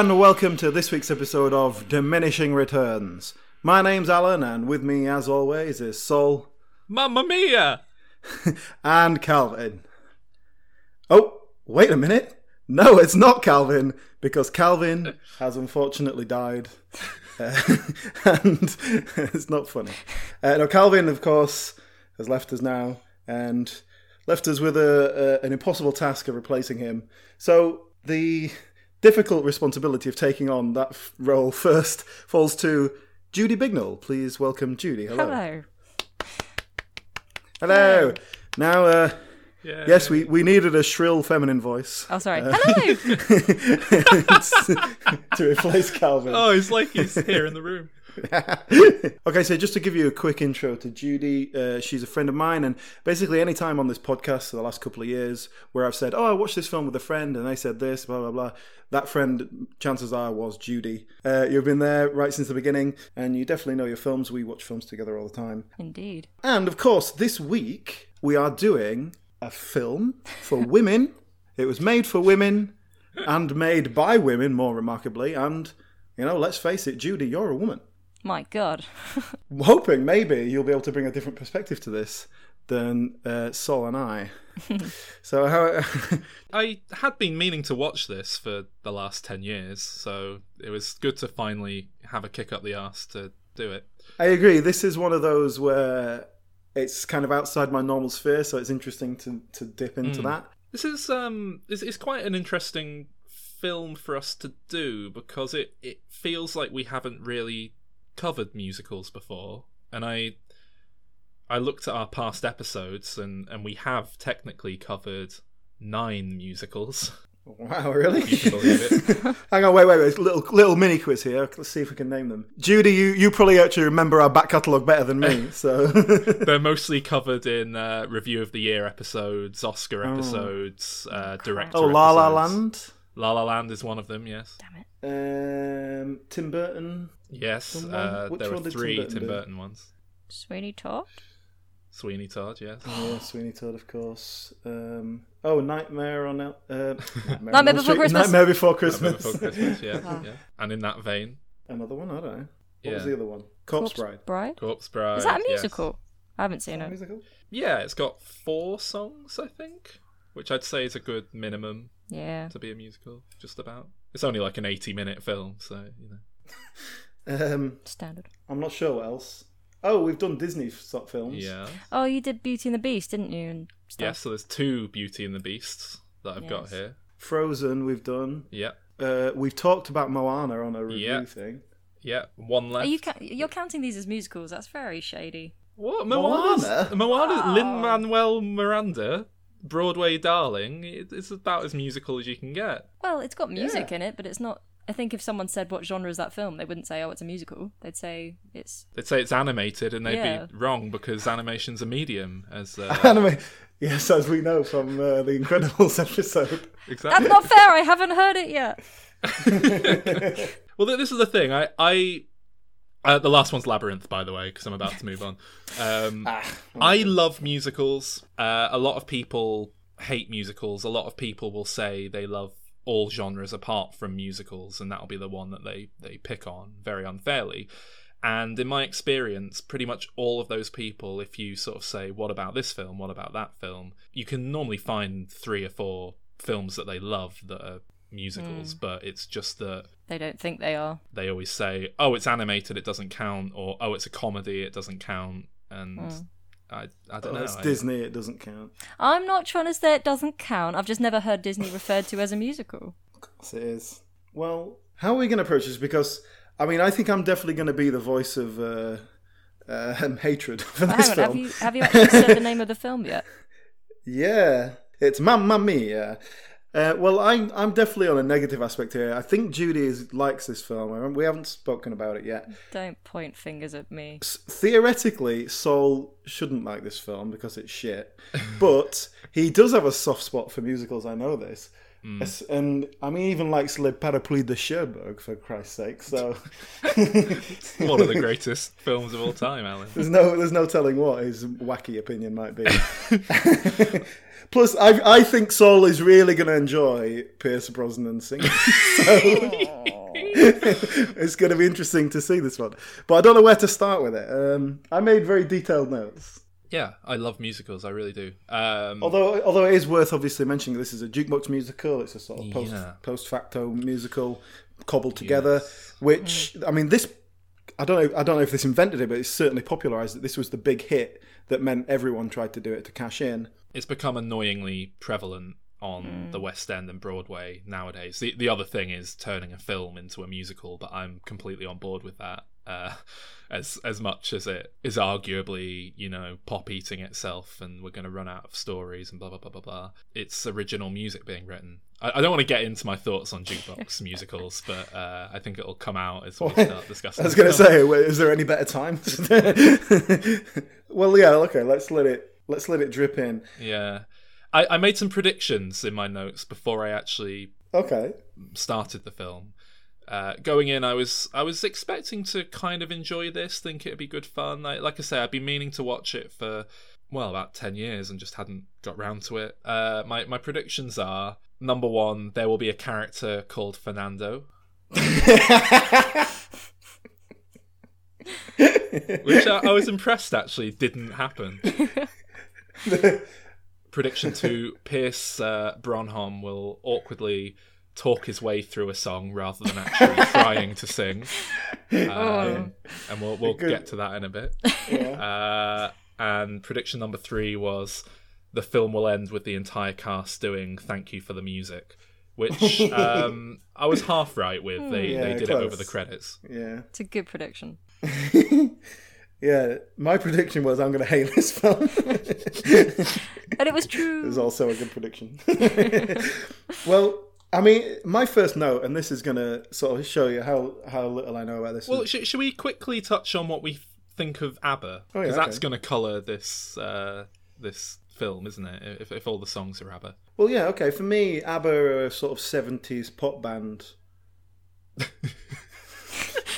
And welcome to this week's episode of Diminishing Returns. My name's Alan, and with me, as always, is Sol Mamma mia! and Calvin. Oh, wait a minute. No, it's not Calvin, because Calvin has unfortunately died. Uh, and it's not funny. Uh, no, Calvin, of course, has left us now and left us with a, a, an impossible task of replacing him. So the difficult responsibility of taking on that f- role first falls to Judy Bignell. Please welcome Judy. Hello. Hello. Hello. Now, uh, Yeah. yes, we, we needed a shrill feminine voice Oh, sorry. Uh, Hello. to replace Calvin. Oh, it's like he's here in the room. okay, so just to give you a quick intro to Judy, uh, she's a friend of mine, and basically any time on this podcast for the last couple of years where I've said, "Oh, I watched this film with a friend," and they said this, blah blah blah, that friend, chances are, was Judy. Uh, you've been there right since the beginning, and you definitely know your films. We watch films together all the time, Indeed. and of course, this week we are doing a film for women. it was made for women and made by women, more remarkably, and. You know, let's face it, Judy, you're a woman. My God. I'm hoping maybe you'll be able to bring a different perspective to this than uh, Sol and I. so how? I had been meaning to watch this for the last 10 years, so it was good to finally have a kick up the arse to do it. I agree. This is one of those where it's kind of outside my normal sphere, so it's interesting to to dip into that. This is um it's, it's quite an interesting film for us to do because it it feels like we haven't really covered musicals before and I I looked at our past episodes and and we have technically covered 9 musicals. Wow, really? You can believe it. Hang on, wait, wait, wait. Little little mini quiz here. Let's see if we can name them. Judy, you, you probably actually remember our back catalogue better than me. So They're mostly covered in uh, review of the year episodes, Oscar episodes, uh, director. oh, La La. Land, La La Land is one of them. Yes. Damn it. um, Tim Burton. Yes. Uh, there were did Tim three Burton Tim? Burton ones. Sweeney Todd? Sweeney Todd. Yes. Yeah, Sweeney Todd, of course. Um, oh, Nightmare on El- uh, Nightmare, Nightmare Before Street. Christmas. Nightmare Before Nightmare Christmas. Before Christmas. Yeah. yeah. And in that vein, Another one, I don't know. What Yeah. was the other one? Corpse, Bride. Bride? Corpse Bride. Is that a yes. musical? I haven't seen it. Musical? Yeah, it's got four songs, I think, which I'd say is a good minimum Yeah. to be a musical. Just about. It's only like an eighty-minute film, so you know. Um, Standard. I'm not sure what else. Oh, we've done Disney sort films. Yeah. Oh, you did Beauty and the Beast, didn't you? And stuff. Yeah, so there's two Beauty and the Beasts that I've got Yes. here. Frozen, we've done. Yeah, Uh, we've talked about Moana on a review Yeah. thing. yeah. One Are left. you ca- you're counting these as musicals? That's very shady. What? Moana? Moana? Moana? Oh. Lin Manuel Miranda, Broadway darling. It- It's about as musical as you can get. Well, it's got music Yeah. in it, but it's not. I think if someone said what genre is that film, they wouldn't say, "Oh, it's a musical." They'd say it's. They'd say it's animated, and they'd Yeah. be wrong because animation's a medium. As uh, Anime. Yes, as we know from uh, the Incredibles episode. exactly. That's not fair. I haven't heard it yet. Well, this is the thing. I, I, uh, the last one's Labyrinth, by the way, because I'm about to move on. Um, I love musicals. Uh, a lot of people hate musicals. A lot of people will say they love all genres apart from musicals, and that'll be the one that they they pick on very unfairly. And in my experience, pretty much all of those people, if you sort of say, "What about this film? What about that film?" you can normally find three or four films that they love that are musicals, hmm. but it's just that They don't think they are. they always say, "Oh, it's animated, it doesn't count," or "Oh, it's a comedy, it doesn't count." And hmm. I, I don't Oh, know. it's I- Disney, it doesn't count. I'm not trying to say it doesn't count. I've just never heard Disney referred to as a musical. Yes, it is. Well, how are we going to approach this? Because, I mean, I think I'm definitely going to be the voice of uh, uh, hatred for But this hang on, have film. you have you actually said the name of the film yet? Yeah, it's Mamma Mia. Uh, well, I'm I'm definitely on a negative aspect here. I think Judy is, likes this film. We haven't spoken about it yet. Don't point fingers at me. S- Theoretically, Saul shouldn't like this film because it's shit, but he does have a soft spot for musicals. I know this. As- And I mean, even likes Le Parapluie de Cherbourg for Christ's sake. So One of the greatest films of all time, Alan. there's no there's no telling what his wacky opinion might be. Plus, I I think Saul is really going to enjoy Pierce Brosnan singing. So it's going to be interesting to see this one. But I don't know where to start with it. Um, I made very detailed notes. Yeah, I love musicals. I really do. Um, Although, although it is worth obviously mentioning this is a jukebox musical. It's a sort of post Yeah. post facto musical cobbled together. Which I mean, this I don't know. I don't know if this invented it, but it's certainly popularized it. This was the big hit that meant everyone tried to do it to cash in. it's become annoyingly prevalent on Mm. the West End and Broadway nowadays. The the other thing is turning a film into a musical, but I'm completely on board with that. Uh, as as much as it is arguably, you know, pop eating itself, and we're going to run out of stories and blah blah blah blah blah. It's original music being written. I, I don't want to get into my thoughts on jukebox musicals, but uh, I think it'll come out as we start discussing. I was going to say, is there any better time? well, yeah. Okay, let's let it let's let it drip in. yeah. I, I made some predictions in my notes before I actually Okay. started the film. Uh, going in, I was I was expecting to kind of enjoy this, think it'd be good fun. I, like I say, I'd been meaning to watch it for well about ten years and just hadn't got round to it. Uh, my my predictions are number one, there will be a character called Fernando, which I, I was impressed actually didn't happen. Prediction two: Pierce uh, Bronholm will awkwardly talk his way through a song rather than actually trying to sing. Um, and we'll we'll get to that in a bit. Yeah. Uh, and prediction number three was the film will end with the entire cast doing "Thank you for the music," which um, I was half right with. They Yeah, they did it over the credits. yeah. It's a good prediction. Yeah. My prediction was I'm going to hate this film. And it was true. It was also a good prediction. well, I mean, my first note, and this is going to sort of show you how, how little I know about this. Well, sh- should we quickly touch on what we think of ABBA? Oh, yeah, Because that's okay. going to colour this uh, this film, isn't it? If, if all the songs are ABBA. well, yeah, okay. For me, ABBA are a sort of 70s pop band.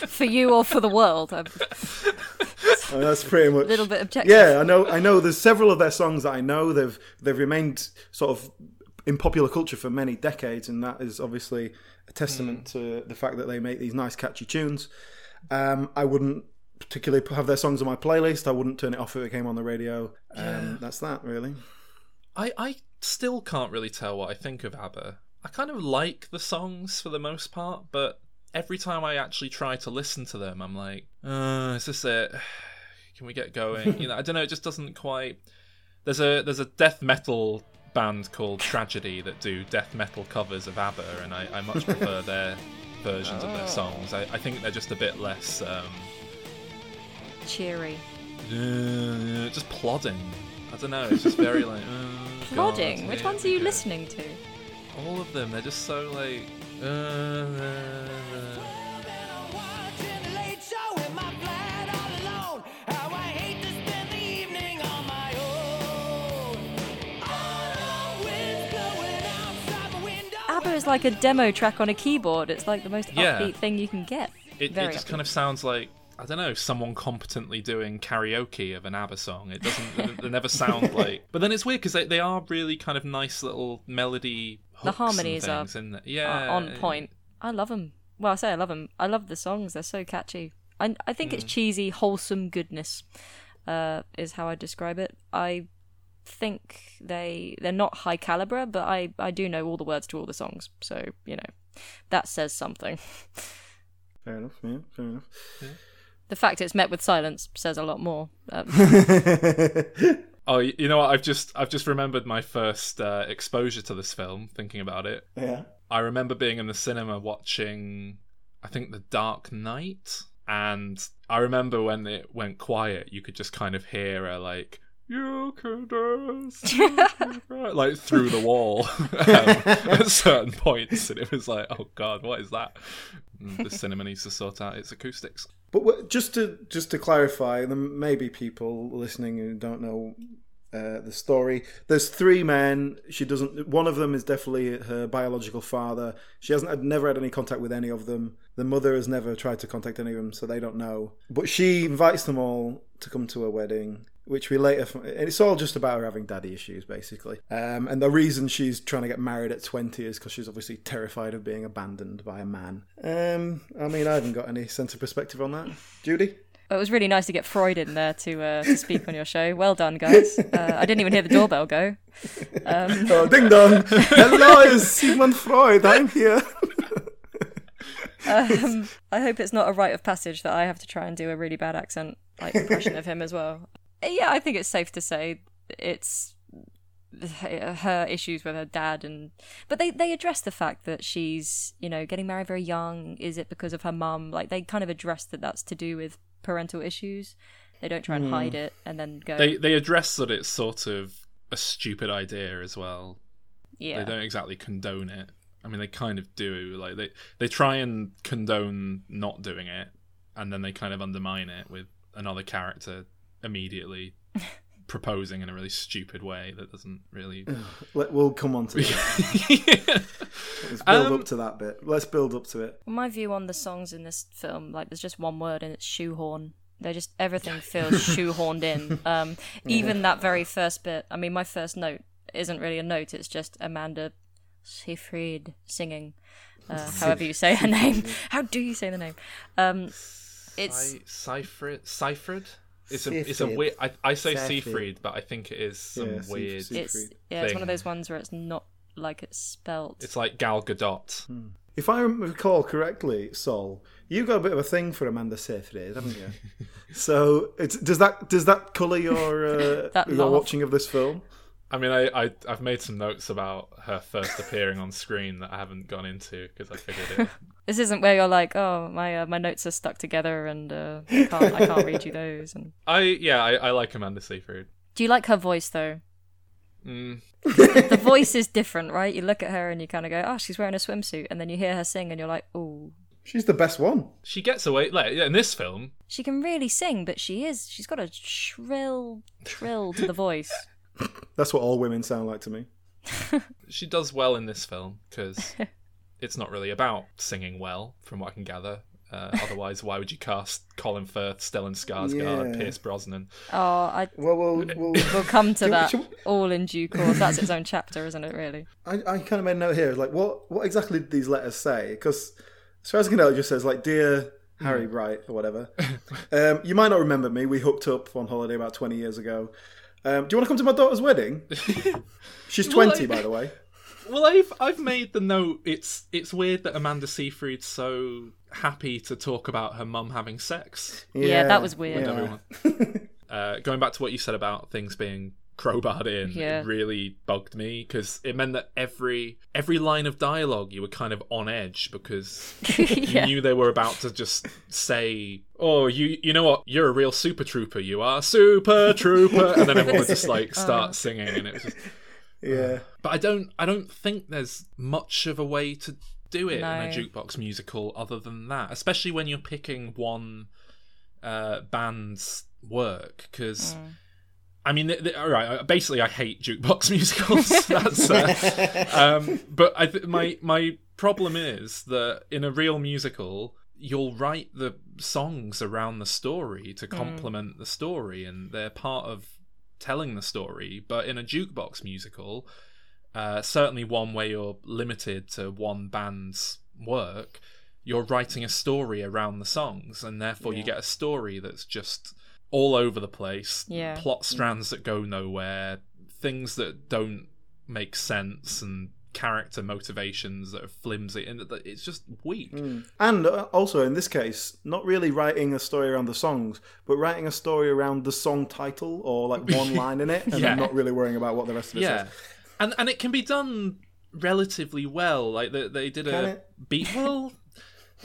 For you or for the world. I'm I mean, that's pretty much. a little bit objective. Yeah, I know. I know. There's several of their songs that I know. They've they've remained sort of in popular culture for many decades, and that is obviously a testament to the fact that they make these nice, catchy tunes. Um, I wouldn't particularly have their songs on my playlist. I wouldn't turn it off if it came on the radio. Um, That's that, really. I, I still can't really tell what I think of ABBA. I kind of like the songs for the most part, but every time I actually try to listen to them, I'm like, uh, is this it? Can we get going? You know, I don't know. It just doesn't quite. There's a there's a death metal band called Tragedy that do death metal covers of ABBA, and I, I much prefer their versions of their songs. I, I think they're just a bit less um, Cheery. uh, just plodding. I don't know. It's just very like uh, Plodding. God, Which ones are you go. listening to? All of them. They're just so like. Uh, uh, is like a demo track on a keyboard. It's like the most Yeah. upbeat thing you can get. It, it just upbeat. kind of sounds like I don't know someone competently doing karaoke of an ABBA song. It doesn't. they never sound like. But then it's weird because they, they are really kind of nice little melody. The harmonies are things, isn't it? are yeah on point. I love them. Well, I say I love them. I love the songs. They're so catchy. I, I think Mm. it's cheesy, wholesome goodness. Uh, is how I describe it. I think they they're not high caliber, but I I do know all the words to all the songs. So you know, that says something. Fair enough. Yeah, fair enough. The fact it's met with silence says a lot more. Um, Oh, you know what? I've just I've just remembered my first uh, exposure to this film. Thinking about it, yeah. I remember being in the cinema watching, I think, The Dark Knight, and I remember when it went quiet, you could just kind of hear a like. You can dance, you can cry," like through the wall um, at certain points, and it was like, "Oh God, what is that?" And the cinema needs to sort out its acoustics. But just to just to clarify, there may be people listening who don't know uh, the story. There's three men. She doesn't. One of them is definitely her biological father. She hasn't had, never had any contact with any of them. The mother has never tried to contact any of them, so they don't know. But she invites them all to come to her wedding. Which we later, and it's all just about her having daddy issues, basically. Um, and the reason she's trying to get married at 20 is because she's obviously terrified of being abandoned by a man. Um, I mean, I haven't got any sense of perspective on that. Judy? It was really nice to get Freud in there to, uh, to speak on your show. Well done, guys. Uh, I didn't even hear the doorbell go. Um, Oh, ding dong! Hello, it's Sigmund Freud. I'm here. um, I hope it's not a rite of passage that I have to try and do a really bad accent like impression of him as well. Yeah, I think it's safe to say it's her issues with her dad and but they they address the fact that she's you know getting married very young is it because of her mum like they kind of address that that's to do with parental issues they don't try and hmm. hide it and then go They they address that it's sort of a stupid idea as well. yeah They don't exactly condone it. I mean, they kind of do. Like they they try and condone not doing it, and then they kind of undermine it with another character immediately proposing in a really stupid way that doesn't really. Let, we'll come on to that. Let's build Um, up to that bit. Let's build up to it. my view on the songs in this film like there's just one word and it's shoehorn they're just everything feels shoehorned in um even that very first bit i mean my first note isn't really a note it's just amanda seyfried singing uh, however you say her name how do you say the name um it's Seifrid. Seifrid. It's a it's a weird. I, I say Seyfried. Seafried, but I think it is some Yeah, Seyf- weird. Seyfried. it's yeah it's one of thing. those ones where it's not like it's spelt It's like Gal Gadot. If I recall correctly, Sol, you got a bit of a thing for Amanda Seyfried, haven't you? so, it's, does that does that colour your uh, That your laugh. watching of this film? I mean, I, I I've made some notes about her first appearing on screen that I haven't gone into because I figured it. this isn't where you're like oh my uh, my notes are stuck together and uh, I can't I can't read you those and I yeah, I, I like Amanda Seyfried. do you like her voice though Mm, the voice is different, right? You look at her and you kind of go, "Oh, she's wearing a swimsuit," and then you hear her sing, and you're like, "Oh, She's the best one. she gets away like in this film. she can really sing, but she is she's got a shrill trill to the voice." That's what all women sound like to me. She does well in this film because it's not really about singing well, from what I can gather. Uh, otherwise, why would you cast Colin Firth, Stellan Skarsgård, Yeah. Pierce Brosnan? Oh, I Well, we'll, we'll we'll come to Should we- that we- all in due course. That's its own chapter, isn't it? Really? I, I kind of made a note here. Like, what what exactly did these letters say? Because as far as I can tell, it just says like, "Dear Harry Bright" or whatever. um, you might not remember me. We hooked up on holiday about twenty years ago. Um, do you want to come to my daughter's wedding? She's Well, twenty, I- by the way. Well, I've I've made the note. It's it's weird that Amanda Seyfried's so happy to talk about her mum having sex. Yeah, that was weird. yeah. Everyone. uh, going back to what you said about things being crowbarred in, Yeah. it really bugged me because it meant that every every line of dialogue you were kind of on edge because you knew they were about to just say, "Oh, you you know what? You're a real super trooper. You are super trooper," and then everyone would just like start singing, and it was. Just... Yeah. But I don't I don't think there's much of a way to do it in a jukebox musical other than that, especially when you're picking one uh, band's work because. I mean, th- th- all right. Basically, I hate jukebox musicals. That's, uh, um, but I th- my my problem is that in a real musical, you'll write the songs around the story to complement the story, and they're part of telling the story. But in a jukebox musical, uh, certainly one where you're limited to one band's work, you're writing a story around the songs, and therefore you get a story that's just all over the place. Yeah. Plot strands that go nowhere, things that don't make sense, and character motivations that are flimsy, and it's just weak. And uh, also in this case, not really writing a story around the songs, but writing a story around the song title or like one line in it, and Yeah. then not really worrying about what the rest of it Yeah, says. and and it can be done relatively well. Like they, they did Can a it? beat. Well,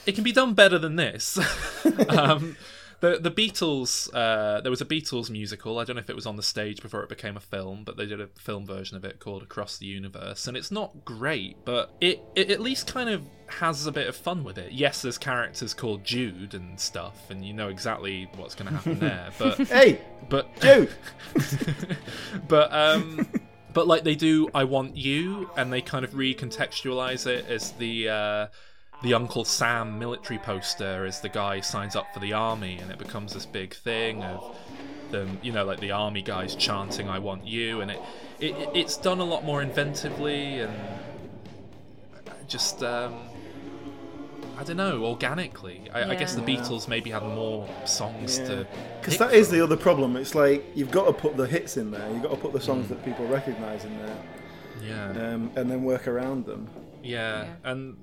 it can be done better than this. um, the the Beatles. Uh, there was a Beatles musical. I don't know if it was on the stage before it became a film, but they did a film version of it called Across the Universe, and it's not great, but it it at least kind of has a bit of fun with it. Yes, there's characters called Jude and stuff, and you know exactly what's going to happen there. But Hey, but Jude, but um but like they do i want you and they kind of recontextualize it as the uh the uncle sam military poster as the guy signs up for the army and it becomes this big thing of them you know like the army guys chanting i want you and it, it it's done a lot more inventively and just um I don't know, organically. I, I guess the Yeah. Beatles maybe had more songs to. Because pick that is from. the other problem. It's like you've got to put the hits in there. You've got to put the songs that people recognise in there, Yeah. um, and then work around them. Yeah, and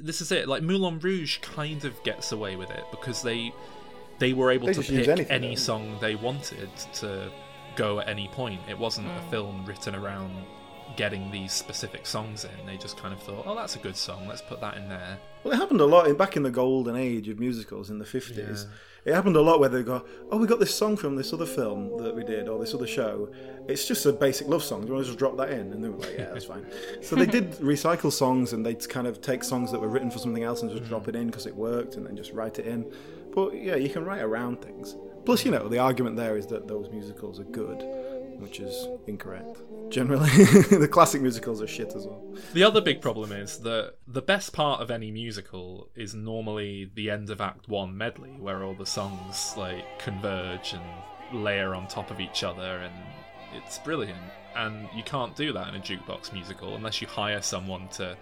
this is it. Like Moulin Rouge kind of gets away with it because they they were able They to pick anything, any don't song they wanted to go at any point. It wasn't a hmm. film written around getting these specific songs in. They just kind of thought, "Oh, that's a good song. Let's put that in there." Well, it happened a lot in, back in the golden age of musicals in the fifties. It happened a lot where they go, "Oh, we got this song from this other film that we did, or this other show. It's just a basic love song. Do you want to just drop that in?" And they were like, "Yeah, that's fine." So they did recycle songs, and they'd kind of take songs that were written for something else and just drop mm. it in because it worked, and then just write it in. But yeah, you can write around things. Plus, you know, the argument there is that those musicals are good, which is incorrect. Generally, the classic musicals are shit as well. The other big problem is that the best part of any musical is normally the end of Act One medley, where all the songs like converge and layer on top of each other, and it's brilliant. And you can't do that in a jukebox musical unless you hire someone to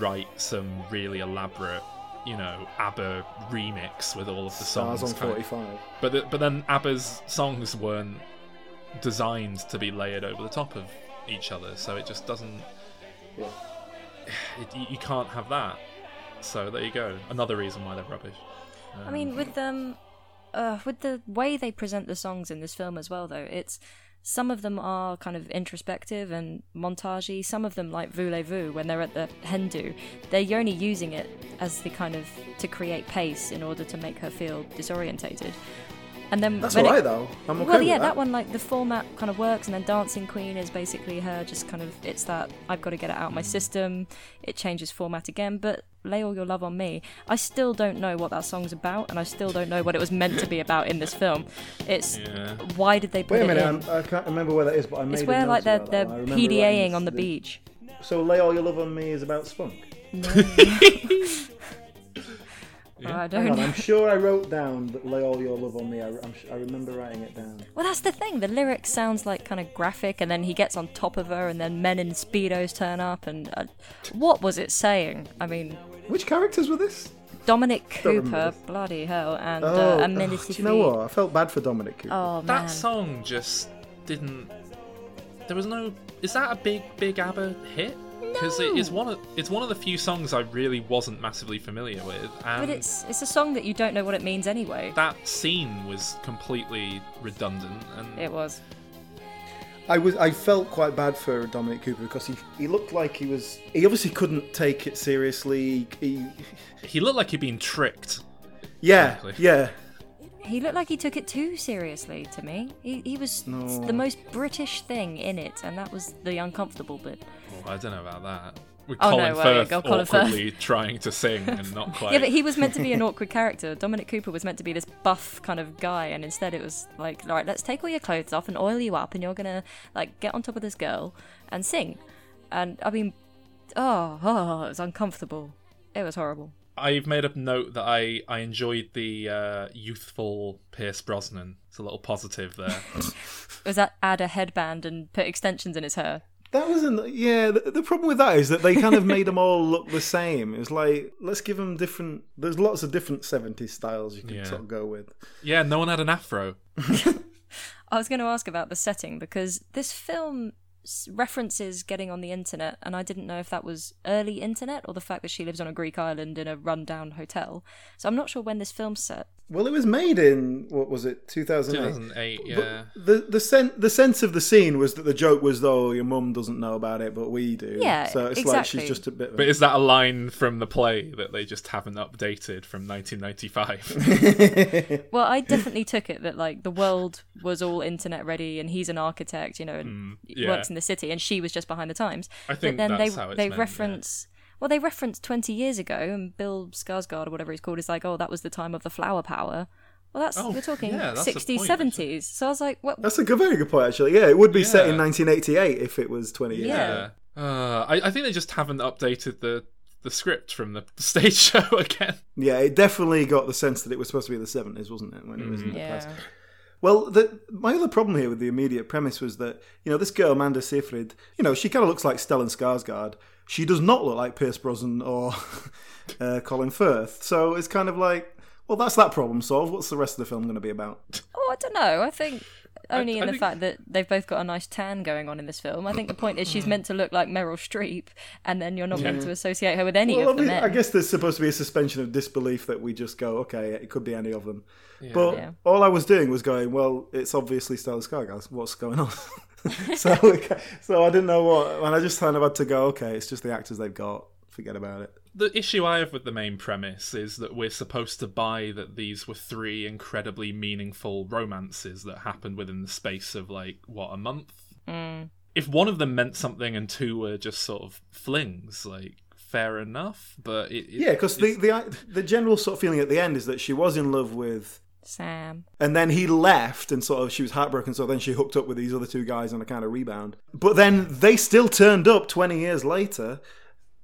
write some really elaborate, you know, ABBA remix with all of the songs. Stars on kind of- forty-five. but the, but then ABBA's songs weren't designed to be layered over the top of each other, so it just doesn't. Yeah. It, you, you can't have that. So there you go. Another reason why they're rubbish. I mean, with um, uh, with the way they present the songs in this film as well, though, it's some of them are kind of introspective and montagey. Some of them, like Voulez-Vous, when they're at the hen do, they're only using it as the kind of to create pace in order to make her feel disorientated. And then That's alright though. I'm okay well, with yeah, that. that one like the format kind of works, and then Dancing Queen is basically her just kind of it's that I've got to get it out of my mm. system. It changes format again, but Lay All Your Love on Me, I still don't know what that song's about, and I still don't know what it was meant to be about in this film. It's Yeah. why did they put Wait a it minute, in? I'm, I can't remember where that is, but I made It's a where note like they're they're that one. I remember writing PDAing on the the- beach. So lay all your love on me is about spunk. I don't on, know. I'm sure I wrote down that lay all your love on me. I, I'm, I remember writing it down. Well, that's the thing. The lyric sounds like kind of graphic, and then he gets on top of her, and then men in speedos turn up, and uh, what was it saying? I mean, Which characters were this? Dominic Cooper, bloody hell, and Oh, uh, oh, do you know what? I felt bad for Dominic Cooper. Oh man, That song just didn't. There was no. Is that a big, big ABBA hit? Because it is one of it's one of the few songs I really wasn't massively familiar with, and but it's it's a song that you don't know what it means anyway. that scene was completely redundant. And It was. I was I felt quite bad for Dominic Cooper because he he looked like he was he obviously couldn't take it seriously. He, he looked like he'd been tricked. yeah, Exactly. yeah. He looked like he took it too seriously to me. He, he was No. the most British thing in it, and that was the uncomfortable bit. I don't know about that. With Oh, no, Colin yeah, Firth go Colin Firth. trying to sing and not quite. Yeah, but he was meant to be an awkward character. Dominic Cooper was meant to be this buff kind of guy, and instead it was like, all right, let's take all your clothes off and oil you up, and you're gonna like get on top of this girl and sing. And I mean, oh, oh, it was uncomfortable. It was horrible. I've made a note that I, I enjoyed the uh, youthful Pierce Brosnan. It's a little positive there. Was that add a headband and put extensions in his hair? That wasn't. Yeah, the, the problem with that is that they kind of made them all look the same. It was like let's give them different. There's lots of different '70s styles you can Yeah. sort of go with. yeah, no one had an afro. I was going to ask about the setting because this film s- references getting on the internet, and I didn't know if that was early internet or the fact that she lives on a Greek island in a rundown hotel. So I'm not sure when this film's set. Well, it was made in what was it, 2008? 2008, yeah. The the sen- the sense of the scene was that the joke was though your mum doesn't know about it, but we do. Yeah, so it's like she's just a bit. Of But is that a line from the play that they just haven't updated from 1995? Well, I definitely took it that like the world was all internet ready, and he's an architect, you know, and mm, yeah. works in the city, and she was just behind the times. I think but then that's they how it's they meant, yeah. reference well, they referenced 20 years ago, and Bill Skarsgård or whatever he's called is like, oh, that was the time of the flower power. Well, that's Oh, we're talking yeah, that's 60s, point, actually. 70s. So I was like, what? That's a good, very good point, actually. Yeah, it would be set in 1988 if it was 20 years. Yeah. Yeah. Uh, I, I think they just haven't updated the the script from the stage show again. Yeah, it definitely got the sense that it was supposed to be the 70s, wasn't it? When it was in the past. Well, the, my other problem here with the immediate premise was that, you know, this girl, Amanda Seyfried, you know, she kind of looks like Stellan Skarsgård. She does not look like Pierce Brosnan or uh, Colin Firth. So it's kind of like, well, that's that problem solved. What's the rest of the film going to be about? Oh, I don't know. I think only I in the think- fact that they've both got a nice tan going on in this film. I think the point is she's mm. meant to look like Meryl Streep, and then you're not meant to associate her with any Well, of the I, mean, men. I guess there's supposed to be a suspension of disbelief that we just go, okay, it could be any of them. But Yeah. all I was doing was going, well, it's obviously Stellan Skarsgård. What's going on? so, so I didn't know what, and I just kind of had to go, okay, it's just the actors they've got. Forget about it. The issue I have with the main premise is that we're supposed to buy that these were three incredibly meaningful romances that happened within the space of like what a month. Mm. If one of them meant something and two were just sort of flings, like fair enough. But it, it- Yeah, because the, the the general sort of feeling at the end is that she was in love with, Sam. and then he left, and sort of she was heartbroken. So then she hooked up with these other two guys on a kind of rebound. But then they still turned up twenty years later.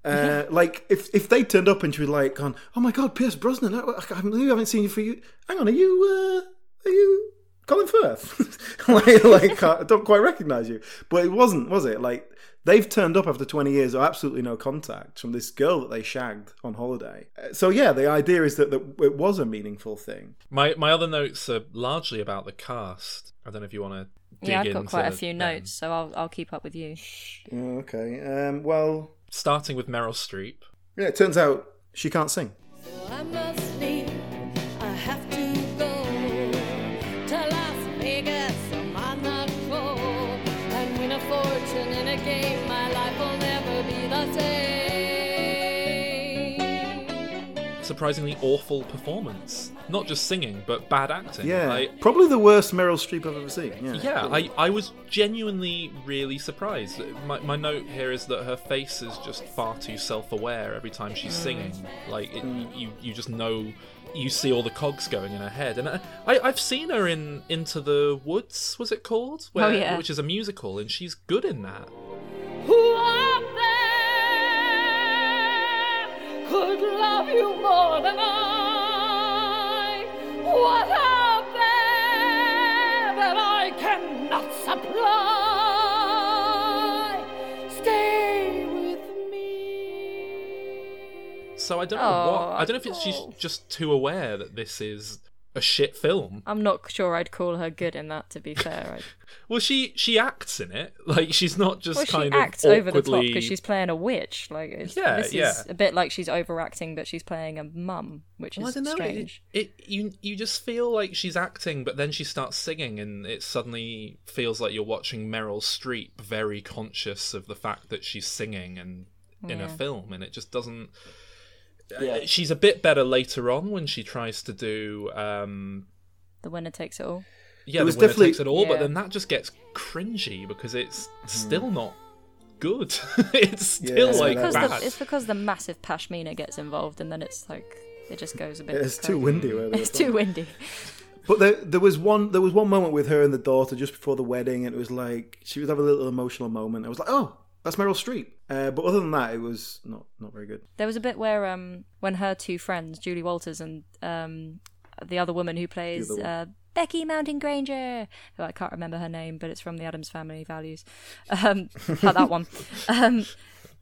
Uh, like if if they turned up and she was like, "Gone, oh my god, Pierce Brosnan, I, I I haven't seen you for you. Hang on, are you uh, are you Colin Firth? like, like I don't quite recognise you." But it wasn't, was it? Like they've turned up after twenty years of absolutely no contact from this girl that they shagged on holiday. Uh, So yeah, the idea is that, that it was a meaningful thing. my my other notes are largely about the cast. I don't know if you want to. Yeah, I've got quite a few them. notes, so I'll I'll keep up with you. Oh, okay. Um, well, Starting with Meryl Streep. yeah. It turns out she can't sing. I Surprisingly awful performance. Not just singing, but bad acting. Yeah, Like, probably the worst Meryl Streep I've ever seen. Yeah, Yeah, I, I was genuinely really surprised. My, my note here is that her face is just far too self aware every time she's mm. singing. Like, it, mm. you, you just know, you see all the cogs going in her head. And I, I, I've seen her in Into the Woods, was it called? Oh, Where, Oh, yeah. Which is a musical, and she's good in that. Could love you more than I? What out there that I cannot supply? Stay with me. So I don't know Oh, what. I don't know if it's she's oh. just too aware that this is a shit film. I'm not sure I'd call her good in that. To be fair, I... Well, she she acts in it like she's not just well, she kind acts of over the top awkwardly. because she's playing a witch. Like, it's, Yeah, this yeah. is a bit like she's overacting, but she's playing a mum, which Well, I is don't know. Strange. it you you just feel like she's acting, but then she starts singing, and it suddenly feels like you're watching Meryl Streep, very conscious of the fact that she's singing and in a film, and it just doesn't. Uh, She's a bit better later on when she tries to do. Um, The winner takes it all. yeah, It was the winner definitely- takes it all, but then that just gets cringy because it's Mm-hmm. still not good. it's still it's like because bad. the, it's because the massive pashmina gets involved, and then it's like it just goes a bit. It's too windy. Where It's too from. windy. But there, there was one. There was one moment with her and the daughter just before the wedding, and it was like she was having a little emotional moment. I was like, oh, that's Meryl Streep. Uh, but other than that, it was not not very good. There was a bit where um when her two friends, Julie Walters and um the other woman who plays uh, Becky Martin-Granger, who I can't remember her name, but it's from the Addams Family Values. Um, that one. Um,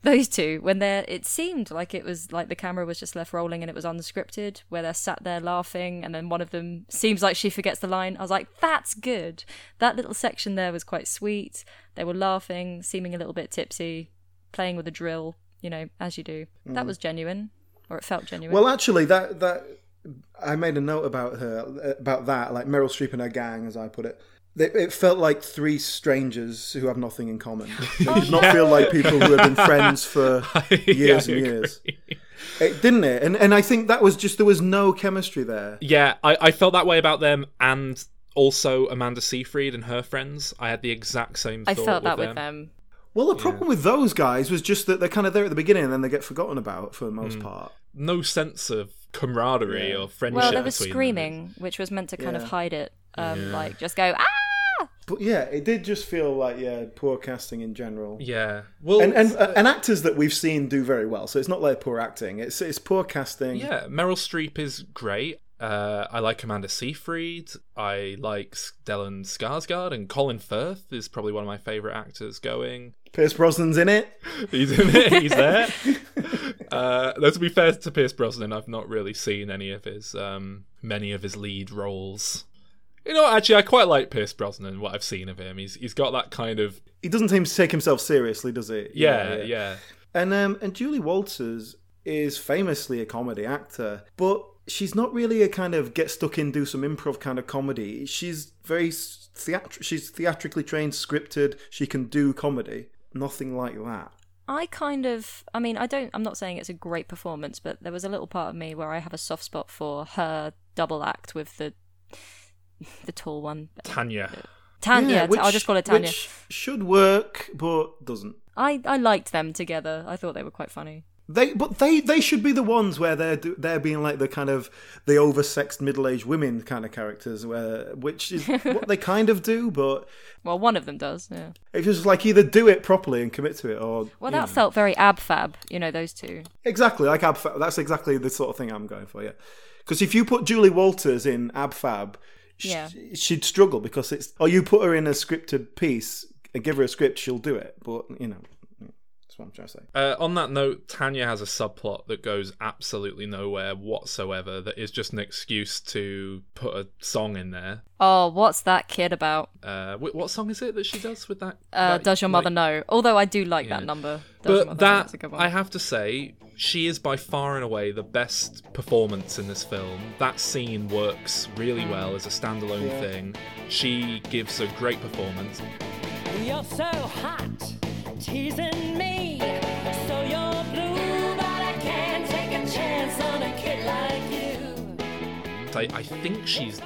those two, when they're, it seemed like it was like the camera was just left rolling and it was unscripted, where they're sat there laughing, and then one of them seems like she forgets the line. I was like, that's good. That little section there was quite sweet. They were laughing, seeming a little bit tipsy, playing with a drill, you know, as you do. That mm. was genuine, or it felt genuine. Well, actually, that that I made a note about her about that, like Meryl Streep and her gang, as I put it. It, it felt like three strangers who have nothing in common. They did not feel like people who have been friends for years Yeah, I and years. It, didn't it? And and I think that was just there was no chemistry there. Yeah, I, I felt that way about them, and also Amanda Seyfried and her friends. I had the exact same. I thought felt that with with them. Well, the problem with those guys was just that they're kind of there at the beginning and then they get forgotten about for the most Hmm. part. No sense of camaraderie Yeah. or friendship. Well, there was between them. screaming, which was meant to kind Yeah. of hide it. Um, Like, just go, ah! But yeah, it did just feel like yeah, poor casting in general. Yeah. Well, And and, and actors that we've seen do very well. So it's not like poor acting. It's it's poor casting. Yeah, Meryl Streep is great. Uh, I like Amanda Seyfried. I like Stellan Skarsgård, and Colin Firth is probably one of my favorite actors going. Pierce Brosnan's in it. He's in it. He's there. uh, though to be fair to Pierce Brosnan, I've not really seen any of his um, many of his lead roles. You know, actually, I quite like Pierce Brosnan. And what I've seen of him, he's he's got that kind of He doesn't seem to take himself seriously, does he? yeah, yeah. And um and Julie Walters is famously a comedy actor, but she's not really a kind of get stuck in do some improv kind of comedy. She's very theatr- she's theatrically trained, scripted. She can do comedy. Nothing like that. I kind of, I mean, I don't, I'm not saying it's a great performance, but there was a little part of me where I have a soft spot for her double act with the the tall one. Tanya. Tanya, which- I'll just call it Tanya. Which should work, but doesn't. I, I liked them together. I thought they were quite funny. They, but they, they should be the ones where they're they're being like the kind of the oversexed middle aged women kind of characters, where which is what they kind of do. But Well, one of them does, yeah. it's just like either do it properly and commit to it, or Well, that know. felt very ab fab, you know, those two. exactly like Ab. That's exactly the sort of thing I'm going for. Yeah, because if you put Julie Walters in Ab Fab, Yeah. she'd struggle because it's or you put her in a scripted piece and give her a script, she'll do it. But you know, what I'm trying to say. Uh, on that note, Tanya has a subplot that goes absolutely nowhere whatsoever. That is just an excuse to put a song in there. Oh, what's that kid about? Uh, wh- what song is it that she does with that? Uh, that, does your mother like- know? Although I do like that number. Does But Mother that That's a good one. I have to say, she is by far and away the best performance in this film. That scene works really well as a standalone thing. She gives a great performance. You're so hot, teasing you. I, I think she's